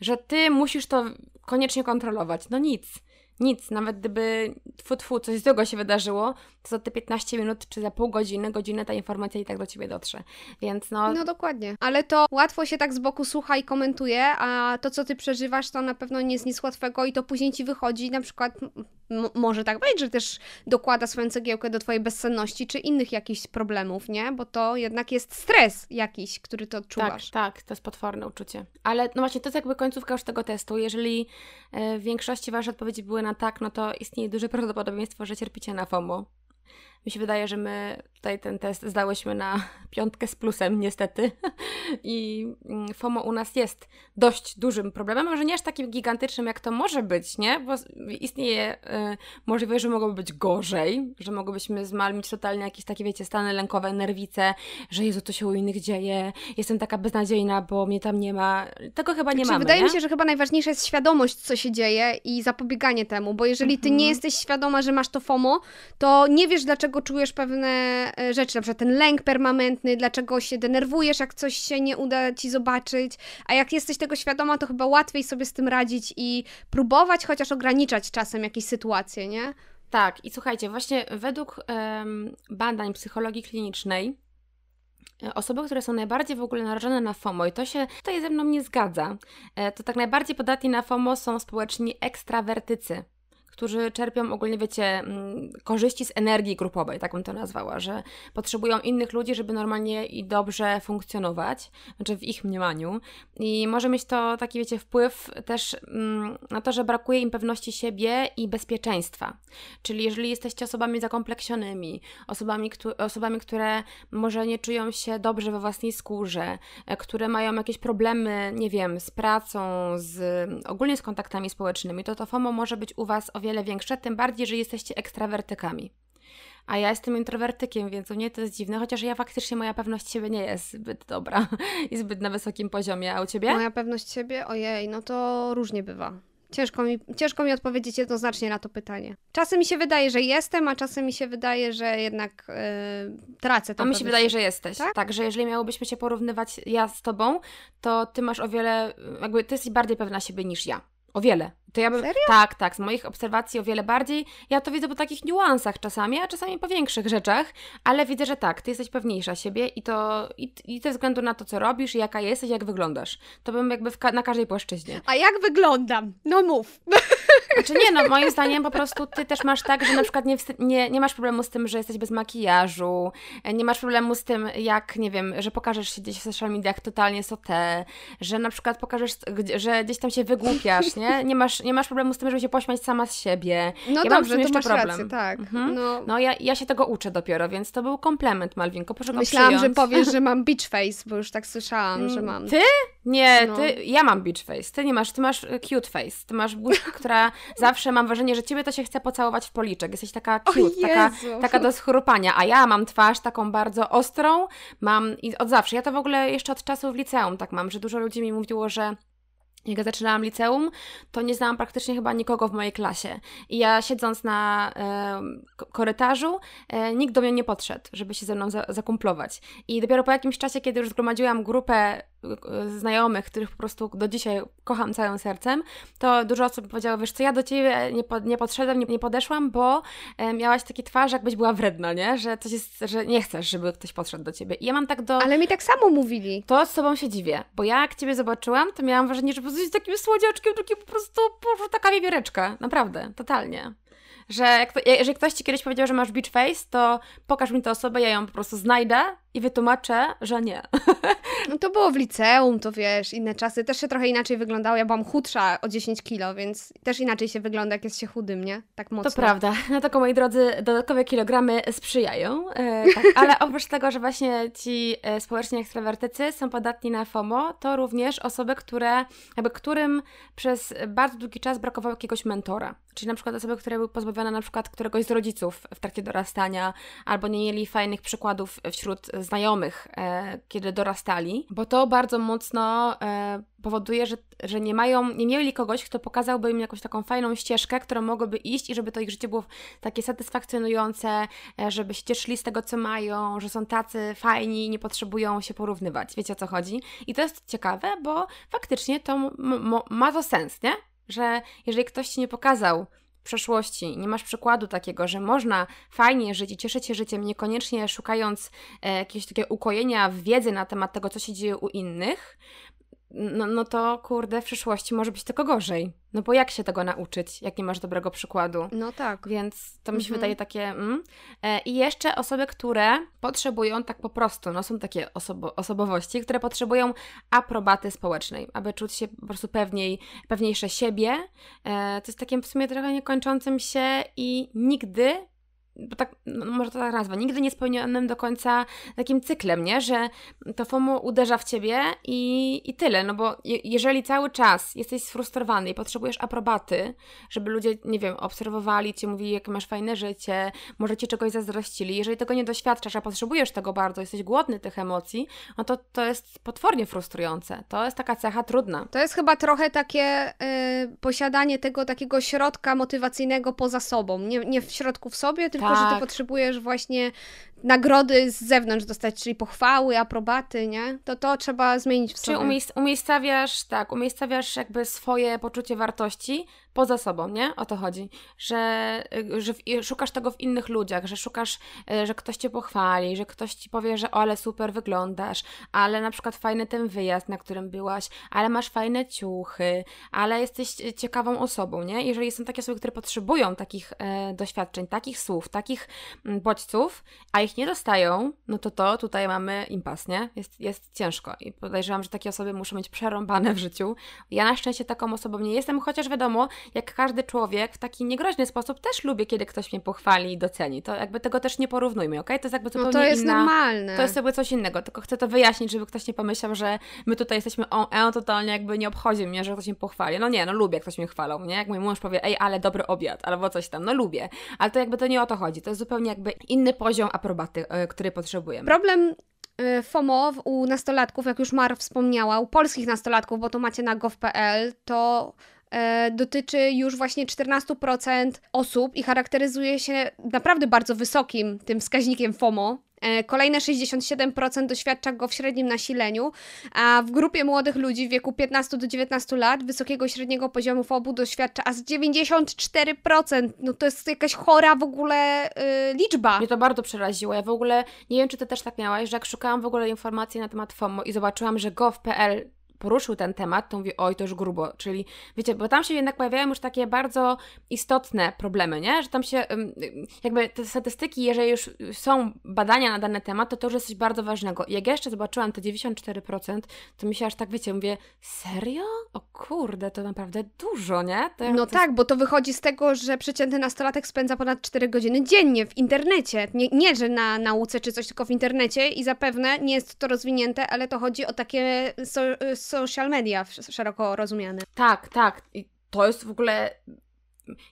S1: że ty musisz to koniecznie kontrolować? No nic. Nic, nawet gdyby tfu, tfu, coś złego się wydarzyło, to za te 15 minut czy za pół godziny, godzinę ta informacja i tak do ciebie dotrze. Więc no.
S2: No dokładnie. Ale to łatwo się tak z boku słucha i komentuje, a to, co ty przeżywasz, to na pewno nie jest nic łatwego i to później ci wychodzi. Na przykład może tak być, że też dokłada swoją cegiełkę do twojej bezsenności czy innych jakichś problemów, nie? Bo to jednak jest stres jakiś, który to odczuwasz.
S1: Tak, tak, to jest potworne uczucie. Ale no właśnie, to jest jakby końcówka już tego testu. Jeżeli e, w większości wasze odpowiedzi były na tak, no to istnieje duże prawdopodobieństwo, że cierpicie na FOMO. Mi się wydaje, że my tutaj ten test zdałyśmy na (laughs) piątkę z plusem, niestety. (laughs) I mm, FOMO u nas jest dość dużym problemem, może nie aż takim gigantycznym, jak to może być, nie? Bo istnieje y, możliwość, że mogłoby być gorzej, że mogłybyśmy zmalmić totalnie jakieś takie, wiecie, stany lękowe, nerwice, że Jezu, to się u innych dzieje, jestem taka beznadziejna, bo mnie tam nie ma. Tego chyba nie
S2: znaczy,
S1: mamy,
S2: Wydaje
S1: nie?
S2: mi się, że chyba najważniejsza jest świadomość, co się dzieje i zapobieganie temu, bo jeżeli ty nie mhm. jesteś świadoma, że masz to FOMO, to nie wiesz, dlaczego czujesz pewne e, rzeczy, na przykład ten lęk permanentny, dlaczego się denerwujesz, jak coś się nie uda ci zobaczyć, a jak jesteś tego świadoma, to chyba łatwiej sobie z tym radzić i próbować chociaż ograniczać czasem jakieś sytuacje, nie?
S1: Tak, i słuchajcie, właśnie według um, badań psychologii klinicznej, e, Osoby, które są najbardziej w ogóle narażone na FOMO, i to się tutaj ze mną nie zgadza, e, to tak najbardziej podatni na FOMO są społeczni ekstrawertycy którzy czerpią ogólnie, wiecie, mm, korzyści z energii grupowej, tak bym to nazwała, że potrzebują innych ludzi, żeby normalnie i dobrze funkcjonować, znaczy w ich mniemaniu. I może mieć to taki, wiecie, wpływ też mm, na to, że brakuje im pewności siebie i bezpieczeństwa. Czyli jeżeli jesteście osobami zakompleksionymi, osobami, osobami które może nie czują się dobrze we własnej skórze, e, które mają jakieś problemy, nie wiem, z pracą, z ogólnie z kontaktami społecznymi, to to FOMO może być u Was o wiele większe, tym bardziej, że jesteście ekstrawertykami. A ja jestem introwertykiem, więc u mnie to jest dziwne, chociaż ja faktycznie moja pewność siebie nie jest zbyt dobra (laughs) i zbyt na wysokim poziomie. A u ciebie?
S2: Moja pewność siebie? Ojej, no to różnie bywa. Ciężko mi, ciężko mi odpowiedzieć jednoznacznie na to pytanie. Czasem mi się wydaje, że jestem, a czasem mi się wydaje, że jednak yy, tracę to.
S1: A mi się wydaje, że jesteś. Tak? tak, że jeżeli miałobyśmy się porównywać ja z tobą, to ty masz o wiele, jakby ty jesteś bardziej pewna siebie niż ja. O wiele.
S2: To ja bym, Serio?
S1: Tak, tak. Z moich obserwacji o wiele bardziej. Ja to widzę po takich niuansach czasami, a czasami po większych rzeczach, ale widzę, że tak, ty jesteś pewniejsza siebie i to i, i ze względu na to, co robisz jaka jesteś, jak wyglądasz. To bym jakby ka na każdej płaszczyźnie.
S2: A jak wyglądam? No mów. (laughs)
S1: Znaczy nie, no moim zdaniem po prostu ty też masz tak, że na przykład nie, nie, nie masz problemu z tym, że jesteś bez makijażu, nie masz problemu z tym, jak, nie wiem, że pokażesz się gdzieś w social mediach totalnie sotę, że na przykład pokażesz, że gdzieś tam się wygłupiasz, nie? Nie masz, nie masz problemu z tym, żeby się pośmiać sama z siebie.
S2: No ja dobrze, mam to masz problem. rację, tak. Mhm.
S1: No, no ja, ja się tego uczę dopiero, więc to był komplement, Malwinko, proszę go
S2: Myślałam,
S1: przyjąć.
S2: że powiesz, że (laughs) mam beach face, bo już tak słyszałam, że mam.
S1: Ty? Nie, no. ty, ja mam beach face, ty nie masz, ty masz e, cute face, ty masz buźkę, która (laughs) zawsze mam wrażenie, że ciebie to się chce pocałować w policzek, jesteś taka cute, taka, taka do schrupania, a ja mam twarz taką bardzo ostrą, mam i od zawsze, ja to w ogóle jeszcze od czasu w liceum tak mam, że dużo ludzi mi mówiło, że jak ja zaczynałam liceum, to nie znałam praktycznie chyba nikogo w mojej klasie. I ja siedząc na e, korytarzu, e, nikt do mnie nie podszedł, żeby się ze mną za, zakumplować. I dopiero po jakimś czasie, kiedy już zgromadziłam grupę znajomych, których po prostu do dzisiaj kocham całym sercem, to dużo osób powiedziało, wiesz co, ja do Ciebie nie, po, nie podszedłem, nie, nie podeszłam, bo e, miałaś takie twarz, jakbyś była wredna, nie? Że coś jest, że nie chcesz, żeby ktoś podszedł do Ciebie. I ja mam tak do...
S2: Ale mi tak samo mówili.
S1: To z sobą się dziwię, bo ja jak Ciebie zobaczyłam, to miałam wrażenie, że po prostu jesteś takim słodziaczkiem, taki po prostu, po prostu taka wiewióreczka. Naprawdę, totalnie że jak to, jeżeli ktoś ci kiedyś powiedział, że masz beach face, to pokaż mi tę osobę, ja ją po prostu znajdę i wytłumaczę, że nie.
S2: No to było w liceum, to wiesz, inne czasy. Też się trochę inaczej wyglądało. Ja byłam chudsza o 10 kilo, więc też inaczej się wygląda, jak jest się chudym, nie? Tak mocno.
S1: To prawda. No tylko, moi drodzy, dodatkowe kilogramy sprzyjają. E, tak. (laughs) Ale oprócz tego, że właśnie ci e, społecznie ekstrawertycy są podatni na FOMO, to również osoby, które, jakby którym przez bardzo długi czas brakowało jakiegoś mentora. Czyli na przykład osoby, które były pozbawione na przykład któregoś z rodziców w trakcie dorastania, albo nie mieli fajnych przykładów wśród znajomych, e, kiedy dorastali, bo to bardzo mocno e, powoduje, że, że nie mają, nie mieli kogoś, kto pokazałby im jakąś taką fajną ścieżkę, którą mogłyby iść i żeby to ich życie było takie satysfakcjonujące, e, żeby się cieszyli z tego, co mają, że są tacy fajni i nie potrzebują się porównywać. Wiecie o co chodzi? I to jest ciekawe, bo faktycznie to ma to sens, nie? Że jeżeli ktoś ci nie pokazał przeszłości, nie masz przykładu takiego, że można fajnie żyć i cieszyć się życiem, niekoniecznie szukając e, jakiegoś takiego ukojenia w wiedzy na temat tego, co się dzieje u innych, no, no to kurde, w przyszłości może być tylko gorzej. No bo jak się tego nauczyć, jak nie masz dobrego przykładu?
S2: No tak.
S1: Więc to mi się mhm. wydaje takie. Mm. E, I jeszcze osoby, które potrzebują tak po prostu, no są takie osobo osobowości, które potrzebują aprobaty społecznej, aby czuć się po prostu pewniej, pewniejsze siebie. E, to jest takim w sumie trochę niekończącym się i nigdy bo tak, no może to tak nazwa, nigdy nie spełnionym do końca takim cyklem, nie? Że to FOMO uderza w ciebie i, i tyle, no bo je, jeżeli cały czas jesteś sfrustrowany i potrzebujesz aprobaty, żeby ludzie, nie wiem, obserwowali cię, mówili, jakie masz fajne życie, może ci czegoś zazdrościli, jeżeli tego nie doświadczasz, a potrzebujesz tego bardzo, jesteś głodny tych emocji, no to to jest potwornie frustrujące. To jest taka cecha trudna.
S2: To jest chyba trochę takie y, posiadanie tego takiego środka motywacyjnego poza sobą. Nie, nie w środku w sobie, tylko tylko, że ty tak. potrzebujesz właśnie nagrody z zewnątrz dostać, czyli pochwały, aprobaty, nie? To to trzeba zmienić w sobie.
S1: Czyli umiejs umiejscawiasz, tak, umiejscawiasz jakby swoje poczucie wartości poza sobą, nie? O to chodzi. Że, że w, szukasz tego w innych ludziach, że szukasz, e, że ktoś cię pochwali, że ktoś ci powie, że o, ale super wyglądasz, ale na przykład fajny ten wyjazd, na którym byłaś, ale masz fajne ciuchy, ale jesteś ciekawą osobą, nie? Jeżeli są takie osoby, które potrzebują takich e, doświadczeń, takich słów, takich m, bodźców, a ich nie dostają, no to to tutaj mamy impas, nie? Jest, jest ciężko i podejrzewam, że takie osoby muszą mieć przerąbane w życiu. Ja na szczęście taką osobą nie jestem, chociaż wiadomo, jak każdy człowiek, w taki niegroźny sposób też lubię, kiedy ktoś mnie pochwali i doceni. To jakby tego też nie porównujmy, ok? To jest jakby zupełnie no
S2: to jest
S1: inna...
S2: normalne.
S1: To jest jakby coś innego, tylko chcę to wyjaśnić, żeby ktoś nie pomyślał, że my tutaj jesteśmy on, e, totalnie jakby nie obchodzi mnie, że ktoś mnie pochwali. No nie, no lubię, jak ktoś mnie chwalą, nie? Jak mój mąż powie, ej, ale dobry obiad, albo coś tam, no lubię. Ale to jakby to nie o to chodzi. To jest zupełnie jakby inny poziom aprobaty, e, potrzebujemy.
S2: Problem e, FOMO u nastolatków, jak już Mar wspomniała, u polskich nastolatków, bo to macie na gov.pl, to e, dotyczy już właśnie 14% osób i charakteryzuje się naprawdę bardzo wysokim tym wskaźnikiem FOMO. E, kolejne 67% doświadcza go w średnim nasileniu, a w grupie młodych ludzi w wieku 15 do 19 lat wysokiego średniego poziomu FOBU doświadcza aż 94%. No to jest jakaś chora w ogóle yy, liczba.
S1: Mnie to bardzo przeraziło. Ja w ogóle, nie wiem czy ty też tak miałaś, że jak szukałam w ogóle informacji na temat FOMO i zobaczyłam, że gov.pl poruszył ten temat, to mówię, oj, to już grubo. Czyli, wiecie, bo tam się jednak pojawiają już takie bardzo istotne problemy, nie? Że tam się, jakby te statystyki, jeżeli już są badania na dany temat, to to już jest coś bardzo ważnego. I jak ja jeszcze zobaczyłam te 94%, to mi się aż tak, wiecie, mówię, serio? O kurde, to naprawdę dużo, nie?
S2: To, no to tak, bo to wychodzi z tego, że przeciętny nastolatek spędza ponad 4 godziny dziennie w internecie. Nie, nie, że na nauce czy coś, tylko w internecie i zapewne nie jest to rozwinięte, ale to chodzi o takie so, social media szeroko rozumiane.
S1: Tak, tak. I to jest w ogóle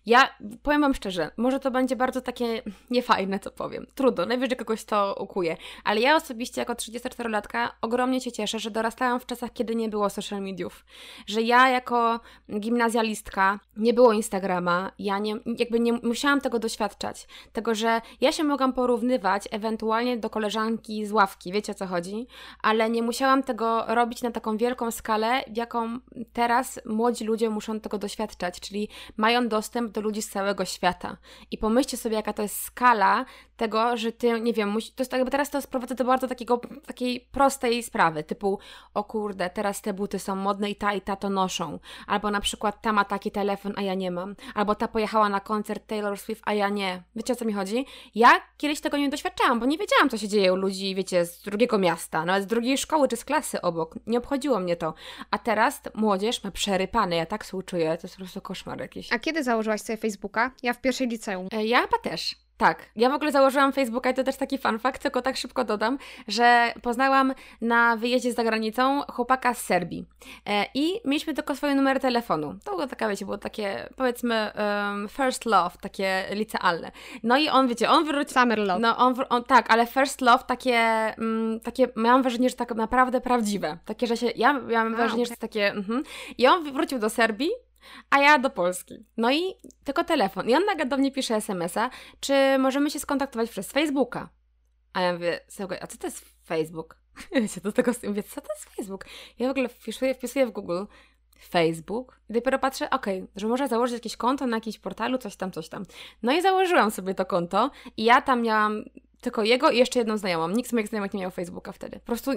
S1: ja powiem Wam szczerze, może to będzie bardzo takie niefajne, co powiem. Trudno, najwyżej kogoś to ukuje. Ale ja osobiście, jako 34-latka, ogromnie się cieszę, że dorastałam w czasach, kiedy nie było social mediów. Że ja, jako gimnazjalistka, nie było Instagrama, ja nie, jakby nie musiałam tego doświadczać. Tego, że ja się mogłam porównywać ewentualnie do koleżanki z ławki, wiecie o co chodzi? Ale nie musiałam tego robić na taką wielką skalę, w jaką teraz młodzi ludzie muszą tego doświadczać, czyli mają dostęp dostęp do ludzi z całego świata. I pomyślcie sobie, jaka to jest skala tego, że ty, nie wiem, musi, to jest jakby teraz to sprowadza do bardzo takiego, takiej prostej sprawy, typu, o kurde, teraz te buty są modne i ta i ta to noszą. Albo na przykład ta ma taki telefon, a ja nie mam. Albo ta pojechała na koncert Taylor Swift, a ja nie. Wiecie o co mi chodzi? Ja kiedyś tego nie doświadczałam, bo nie wiedziałam, co się dzieje u ludzi, wiecie, z drugiego miasta, nawet z drugiej szkoły czy z klasy obok. Nie obchodziło mnie to. A teraz młodzież ma przerypane, ja tak współczuję, to jest po prostu koszmar jakiś.
S2: A kiedy założyłaś sobie Facebooka? Ja w pierwszej liceum.
S1: E, ja chyba też. Tak, ja w ogóle założyłam Facebooka i to też taki fun fact, tylko tak szybko dodam, że poznałam na wyjeździe za granicą chłopaka z Serbii e, i mieliśmy tylko swoje numery telefonu. To było taka, wiecie, było takie powiedzmy um, first love, takie licealne. No i on, wiecie, on wrócił...
S2: Summer love.
S1: No on, on, tak, ale first love takie, um, takie, miałam wrażenie, że tak naprawdę prawdziwe. Takie, że się, ja miałam wrażenie, okay. że takie, mhm. I on wrócił do Serbii a ja do Polski. No i tylko telefon. I on nagle do mnie pisze SMS-a, czy możemy się skontaktować przez Facebooka. A ja mówię, a co to jest Facebook? (laughs) Wiecie, do tego mówię, co to jest Facebook? Ja w ogóle wpisuję, wpisuję w Google Facebook. I dopiero patrzę, okej, okay, że może założyć jakieś konto na jakimś portalu, coś tam, coś tam. No i założyłam sobie to konto i ja tam miałam tylko jego i jeszcze jedną znajomą. Nikt z moich znajomych nie miał Facebooka wtedy. Po prostu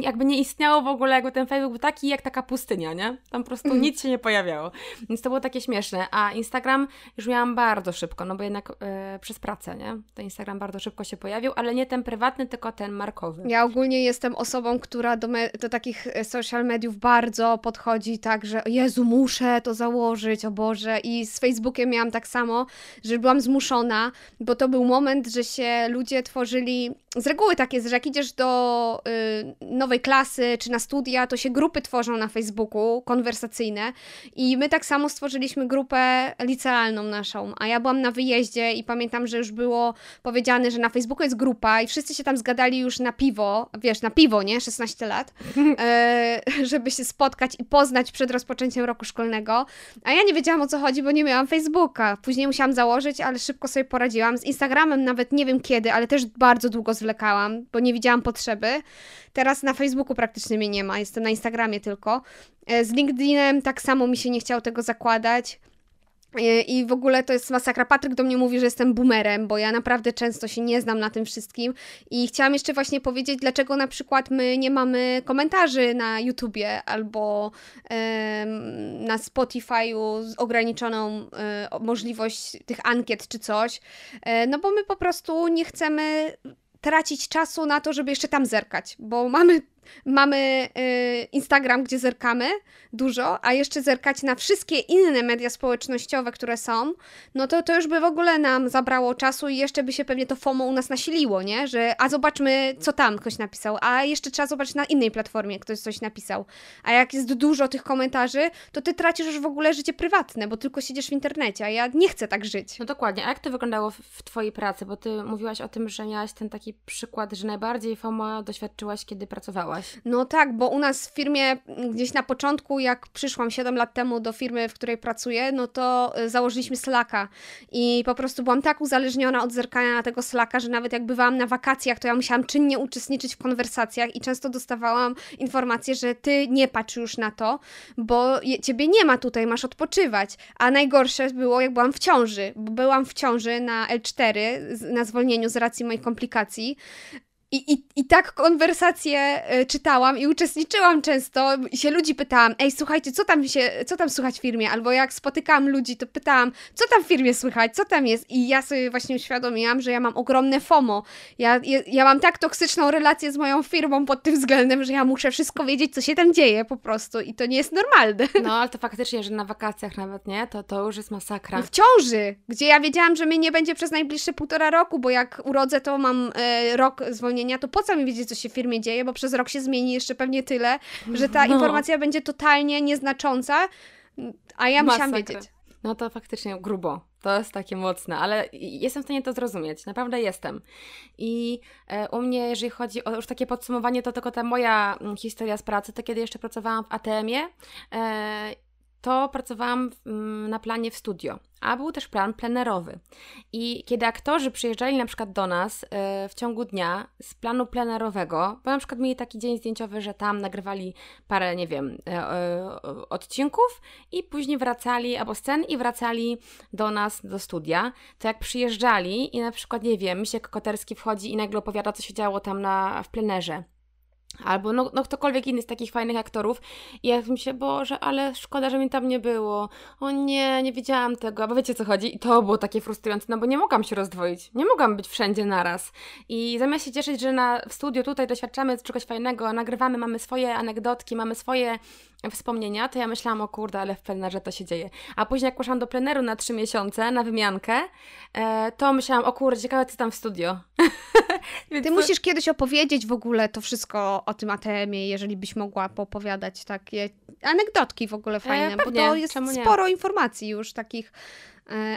S1: jakby nie istniało w ogóle jakby ten Facebook był taki jak taka pustynia, nie? Tam po prostu mm. nic się nie pojawiało. Więc to było takie śmieszne. A Instagram już miałam bardzo szybko, no bo jednak e, przez pracę, nie? Ten Instagram bardzo szybko się pojawił, ale nie ten prywatny, tylko ten markowy.
S2: Ja ogólnie jestem osobą, która do, do takich e, social mediów bardzo podchodzi tak, że Jezu, muszę to założyć, o Boże. I z Facebookiem miałam tak samo, że byłam zmuszona, bo to był moment, że się ludzie tworzyli, z reguły tak jest, że jak idziesz do y, nowej klasy czy na studia, to się grupy tworzą na Facebooku, konwersacyjne i my tak samo stworzyliśmy grupę licealną naszą, a ja byłam na wyjeździe i pamiętam, że już było powiedziane, że na Facebooku jest grupa i wszyscy się tam zgadali już na piwo, wiesz, na piwo, nie? 16 lat, (laughs) e, żeby się spotkać i poznać przed rozpoczęciem roku szkolnego, a ja nie wiedziałam o co chodzi, bo nie miałam Facebooka. Później musiałam założyć, ale szybko sobie poradziłam. Z Instagramem nawet nie wiem kiedy, ale też bardzo długo zwlekałam, bo nie widziałam potrzeby. Teraz na Facebooku praktycznie mnie nie ma, jestem na Instagramie tylko. E, z LinkedInem tak samo mi się nie chciało tego zakładać. I w ogóle to jest masakra. Patryk do mnie mówi, że jestem boomerem, bo ja naprawdę często się nie znam na tym wszystkim. I chciałam jeszcze właśnie powiedzieć, dlaczego na przykład my nie mamy komentarzy na YouTubie albo na Spotify'u z ograniczoną e, możliwość tych ankiet czy coś. E, no bo my po prostu nie chcemy tracić czasu na to, żeby jeszcze tam zerkać, bo mamy Mamy y, Instagram, gdzie zerkamy dużo, a jeszcze zerkać na wszystkie inne media społecznościowe, które są, no to to już by w ogóle nam zabrało czasu i jeszcze by się pewnie to FOMO u nas nasiliło, nie? Że a zobaczmy, co tam ktoś napisał, a jeszcze trzeba zobaczyć na innej platformie, ktoś coś napisał. A jak jest dużo tych komentarzy, to ty tracisz już w ogóle życie prywatne, bo tylko siedzisz w internecie, a ja nie chcę tak żyć.
S1: No dokładnie. A jak to wyglądało w, w twojej pracy? Bo ty mówiłaś o tym, że miałaś ten taki przykład, że najbardziej FOMO doświadczyłaś, kiedy pracowałaś.
S2: No tak, bo u nas w firmie gdzieś na początku, jak przyszłam 7 lat temu do firmy, w której pracuję, no to y, założyliśmy Slacka. I po prostu byłam tak uzależniona od zerkania na tego Slacka, że nawet jak bywałam na wakacjach, to ja musiałam czynnie uczestniczyć w konwersacjach i często dostawałam informację, że ty nie patrz już na to, bo ciebie nie ma tutaj, masz odpoczywać. A najgorsze było, jak byłam w ciąży, bo byłam w ciąży na L4, na zwolnieniu z racji moich komplikacji i, i, I tak konwersacje y, czytałam i uczestniczyłam często i się ludzi pytałam, ej, słuchajcie, co tam się, co tam słychać w firmie? Albo jak spotykałam ludzi, to pytałam, co tam w firmie słychać, co tam jest? I ja sobie właśnie uświadomiłam, że ja mam ogromne FOMO. Ja, ja, ja mam tak toksyczną relację z moją firmą pod tym względem, że ja muszę wszystko wiedzieć, co się tam dzieje po prostu i to nie jest normalne.
S1: No, ale to faktycznie, że na wakacjach nawet, nie? To, to już jest masakra.
S2: W ciąży, gdzie ja wiedziałam, że mnie nie będzie przez najbliższe półtora roku, bo jak urodzę, to mam e, rok zwolnienia zmienienia, to po co mi wiedzieć, co się w firmie dzieje, bo przez rok się zmieni jeszcze pewnie tyle, że ta no. informacja będzie totalnie nieznacząca, a ja Masakra. musiałam wiedzieć.
S1: No to faktycznie grubo. To jest takie mocne, ale jestem w stanie to zrozumieć. Naprawdę jestem. I e, u mnie, jeżeli chodzi o już takie podsumowanie, to tylko ta moja mm, historia z pracy, to kiedy jeszcze pracowałam w ATM-ie, e, to pracowałam mm, na planie w studio, a był też plan plenerowy. I kiedy aktorzy przyjeżdżali na przykład do nas e, w ciągu dnia z planu plenerowego, bo na przykład mieli taki dzień zdjęciowy, że tam nagrywali parę, nie wiem, e, e, odcinków i później wracali, albo scen i wracali do nas, do studia, to jak przyjeżdżali i na przykład, nie wiem, Misiek Koterski wchodzi i nagle opowiada, co się działo tam na, w plenerze Albo no, no ktokolwiek inny z takich fajnych aktorów. I ja myślę, Boże, ale szkoda, że mi tam nie było. O nie, nie wiedziałam tego. Bo wiecie co chodzi? I to było takie frustrujące, no bo nie mogłam się rozdwoić. Nie mogłam być wszędzie naraz. I zamiast się cieszyć, że na, w studiu tutaj doświadczamy czegoś fajnego, nagrywamy, mamy swoje anegdotki, mamy swoje wspomnienia, to ja myślałam, o kurde, ale w plenerze to się dzieje. A później jak poszłam do pleneru na trzy miesiące, na wymiankę, e, to myślałam, o kurde, ciekawe co tam w studio. (laughs)
S2: Ty musisz kiedyś opowiedzieć w ogóle to wszystko o tym ATM-ie, jeżeli byś mogła popowiadać takie anegdotki w ogóle fajne, e, bo to jest sporo informacji już takich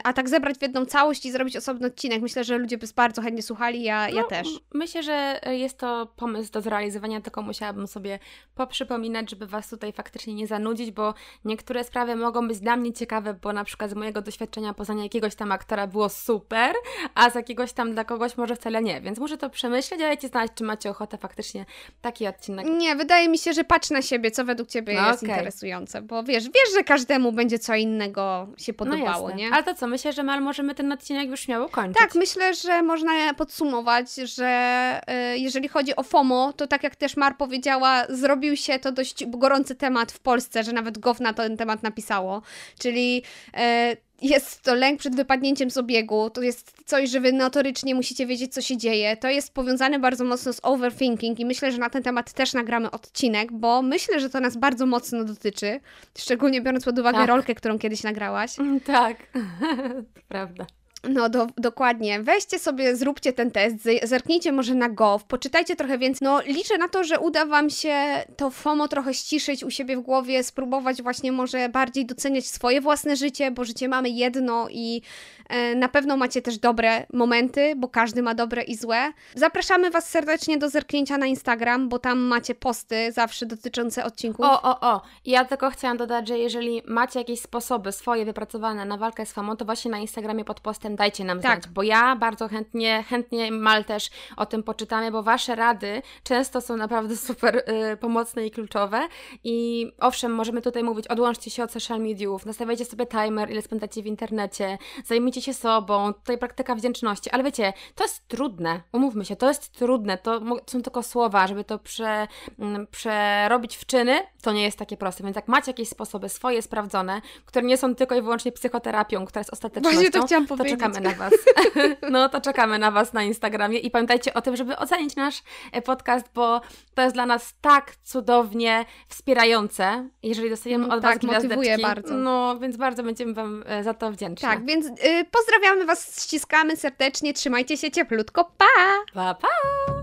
S2: a tak zebrać w jedną całość i zrobić osobny odcinek, myślę, że ludzie by bardzo chętnie słuchali, ja, no, ja też.
S1: Myślę, że jest to pomysł do zrealizowania, tylko musiałabym sobie poprzypominać, żeby Was tutaj faktycznie nie zanudzić, bo niektóre sprawy mogą być dla mnie ciekawe, bo na przykład z mojego doświadczenia poznania jakiegoś tam aktora było super, a z jakiegoś tam dla kogoś może wcale nie, więc muszę to przemyśleć, a ci znać, czy macie ochotę faktycznie taki odcinek.
S2: Nie, wydaje mi się, że patrz na siebie, co według Ciebie no, jest okay. interesujące, bo wiesz, wiesz, że każdemu będzie co innego się no podobało, no nie?
S1: Ale to co, myślę, że mal możemy ten odcinek już śmiało kończyć.
S2: Tak, myślę, że można podsumować, że y, jeżeli chodzi o FOMO, to tak jak też Mar powiedziała, zrobił się to dość gorący temat w Polsce, że nawet GOW na ten temat napisało, czyli y, jest to lęk przed wypadnięciem z obiegu, to jest coś, że wy notorycznie musicie wiedzieć, co się dzieje. To jest powiązane bardzo mocno z overthinking i myślę, że na ten temat też nagramy odcinek, bo myślę, że to nas bardzo mocno dotyczy, szczególnie biorąc pod uwagę tak. rolkę, którą kiedyś nagrałaś.
S1: Tak, (laughs) prawda.
S2: No do, dokładnie. Weźcie sobie, zróbcie ten test, zerknijcie może na Gov, poczytajcie trochę więcej. No liczę na to, że uda Wam się to FOMO trochę ściszyć u siebie w głowie, spróbować właśnie może bardziej doceniać swoje własne życie, bo życie mamy jedno i e, na pewno macie też dobre momenty, bo każdy ma dobre i złe. Zapraszamy Was serdecznie do zerknięcia na Instagram, bo tam macie posty zawsze dotyczące odcinków.
S1: O, o, o. Ja tylko chciałam dodać, że jeżeli macie jakieś sposoby swoje wypracowane na walkę z FOMO, to właśnie na Instagramie pod postem dajcie nam tak. znać, bo ja bardzo chętnie, chętnie Mal też o tym poczytamy, bo Wasze rady często są naprawdę (laughs) super y, pomocne i kluczowe. I owszem, możemy tutaj mówić, odłączcie się od social mediów, nastawiajcie sobie timer, ile spędzacie w internecie, zajmijcie się sobą, tutaj praktyka wdzięczności, ale wiecie, to jest trudne, umówmy się, to jest trudne, to są tylko słowa, żeby to prze, mm, przerobić w czyny, to nie jest takie proste, więc jak macie jakieś sposoby swoje sprawdzone, które nie są tylko i wyłącznie psychoterapią, która jest ostatecznością, Właśnie to, chciałam to powiedzieć czekamy na Was. (laughs) No to czekamy na Was na Instagramie i pamiętajcie o tym, żeby ocenić nasz e, podcast, bo to jest dla nas tak cudownie wspierające, jeżeli dostaniemy od tak, Was gwiazdeczki. bardzo. No, więc bardzo będziemy Wam e, za to wdzięczni.
S2: Tak, więc y, pozdrawiamy Was, ściskamy serdecznie, trzymajcie się cieplutko, pa!
S1: Pa, pa!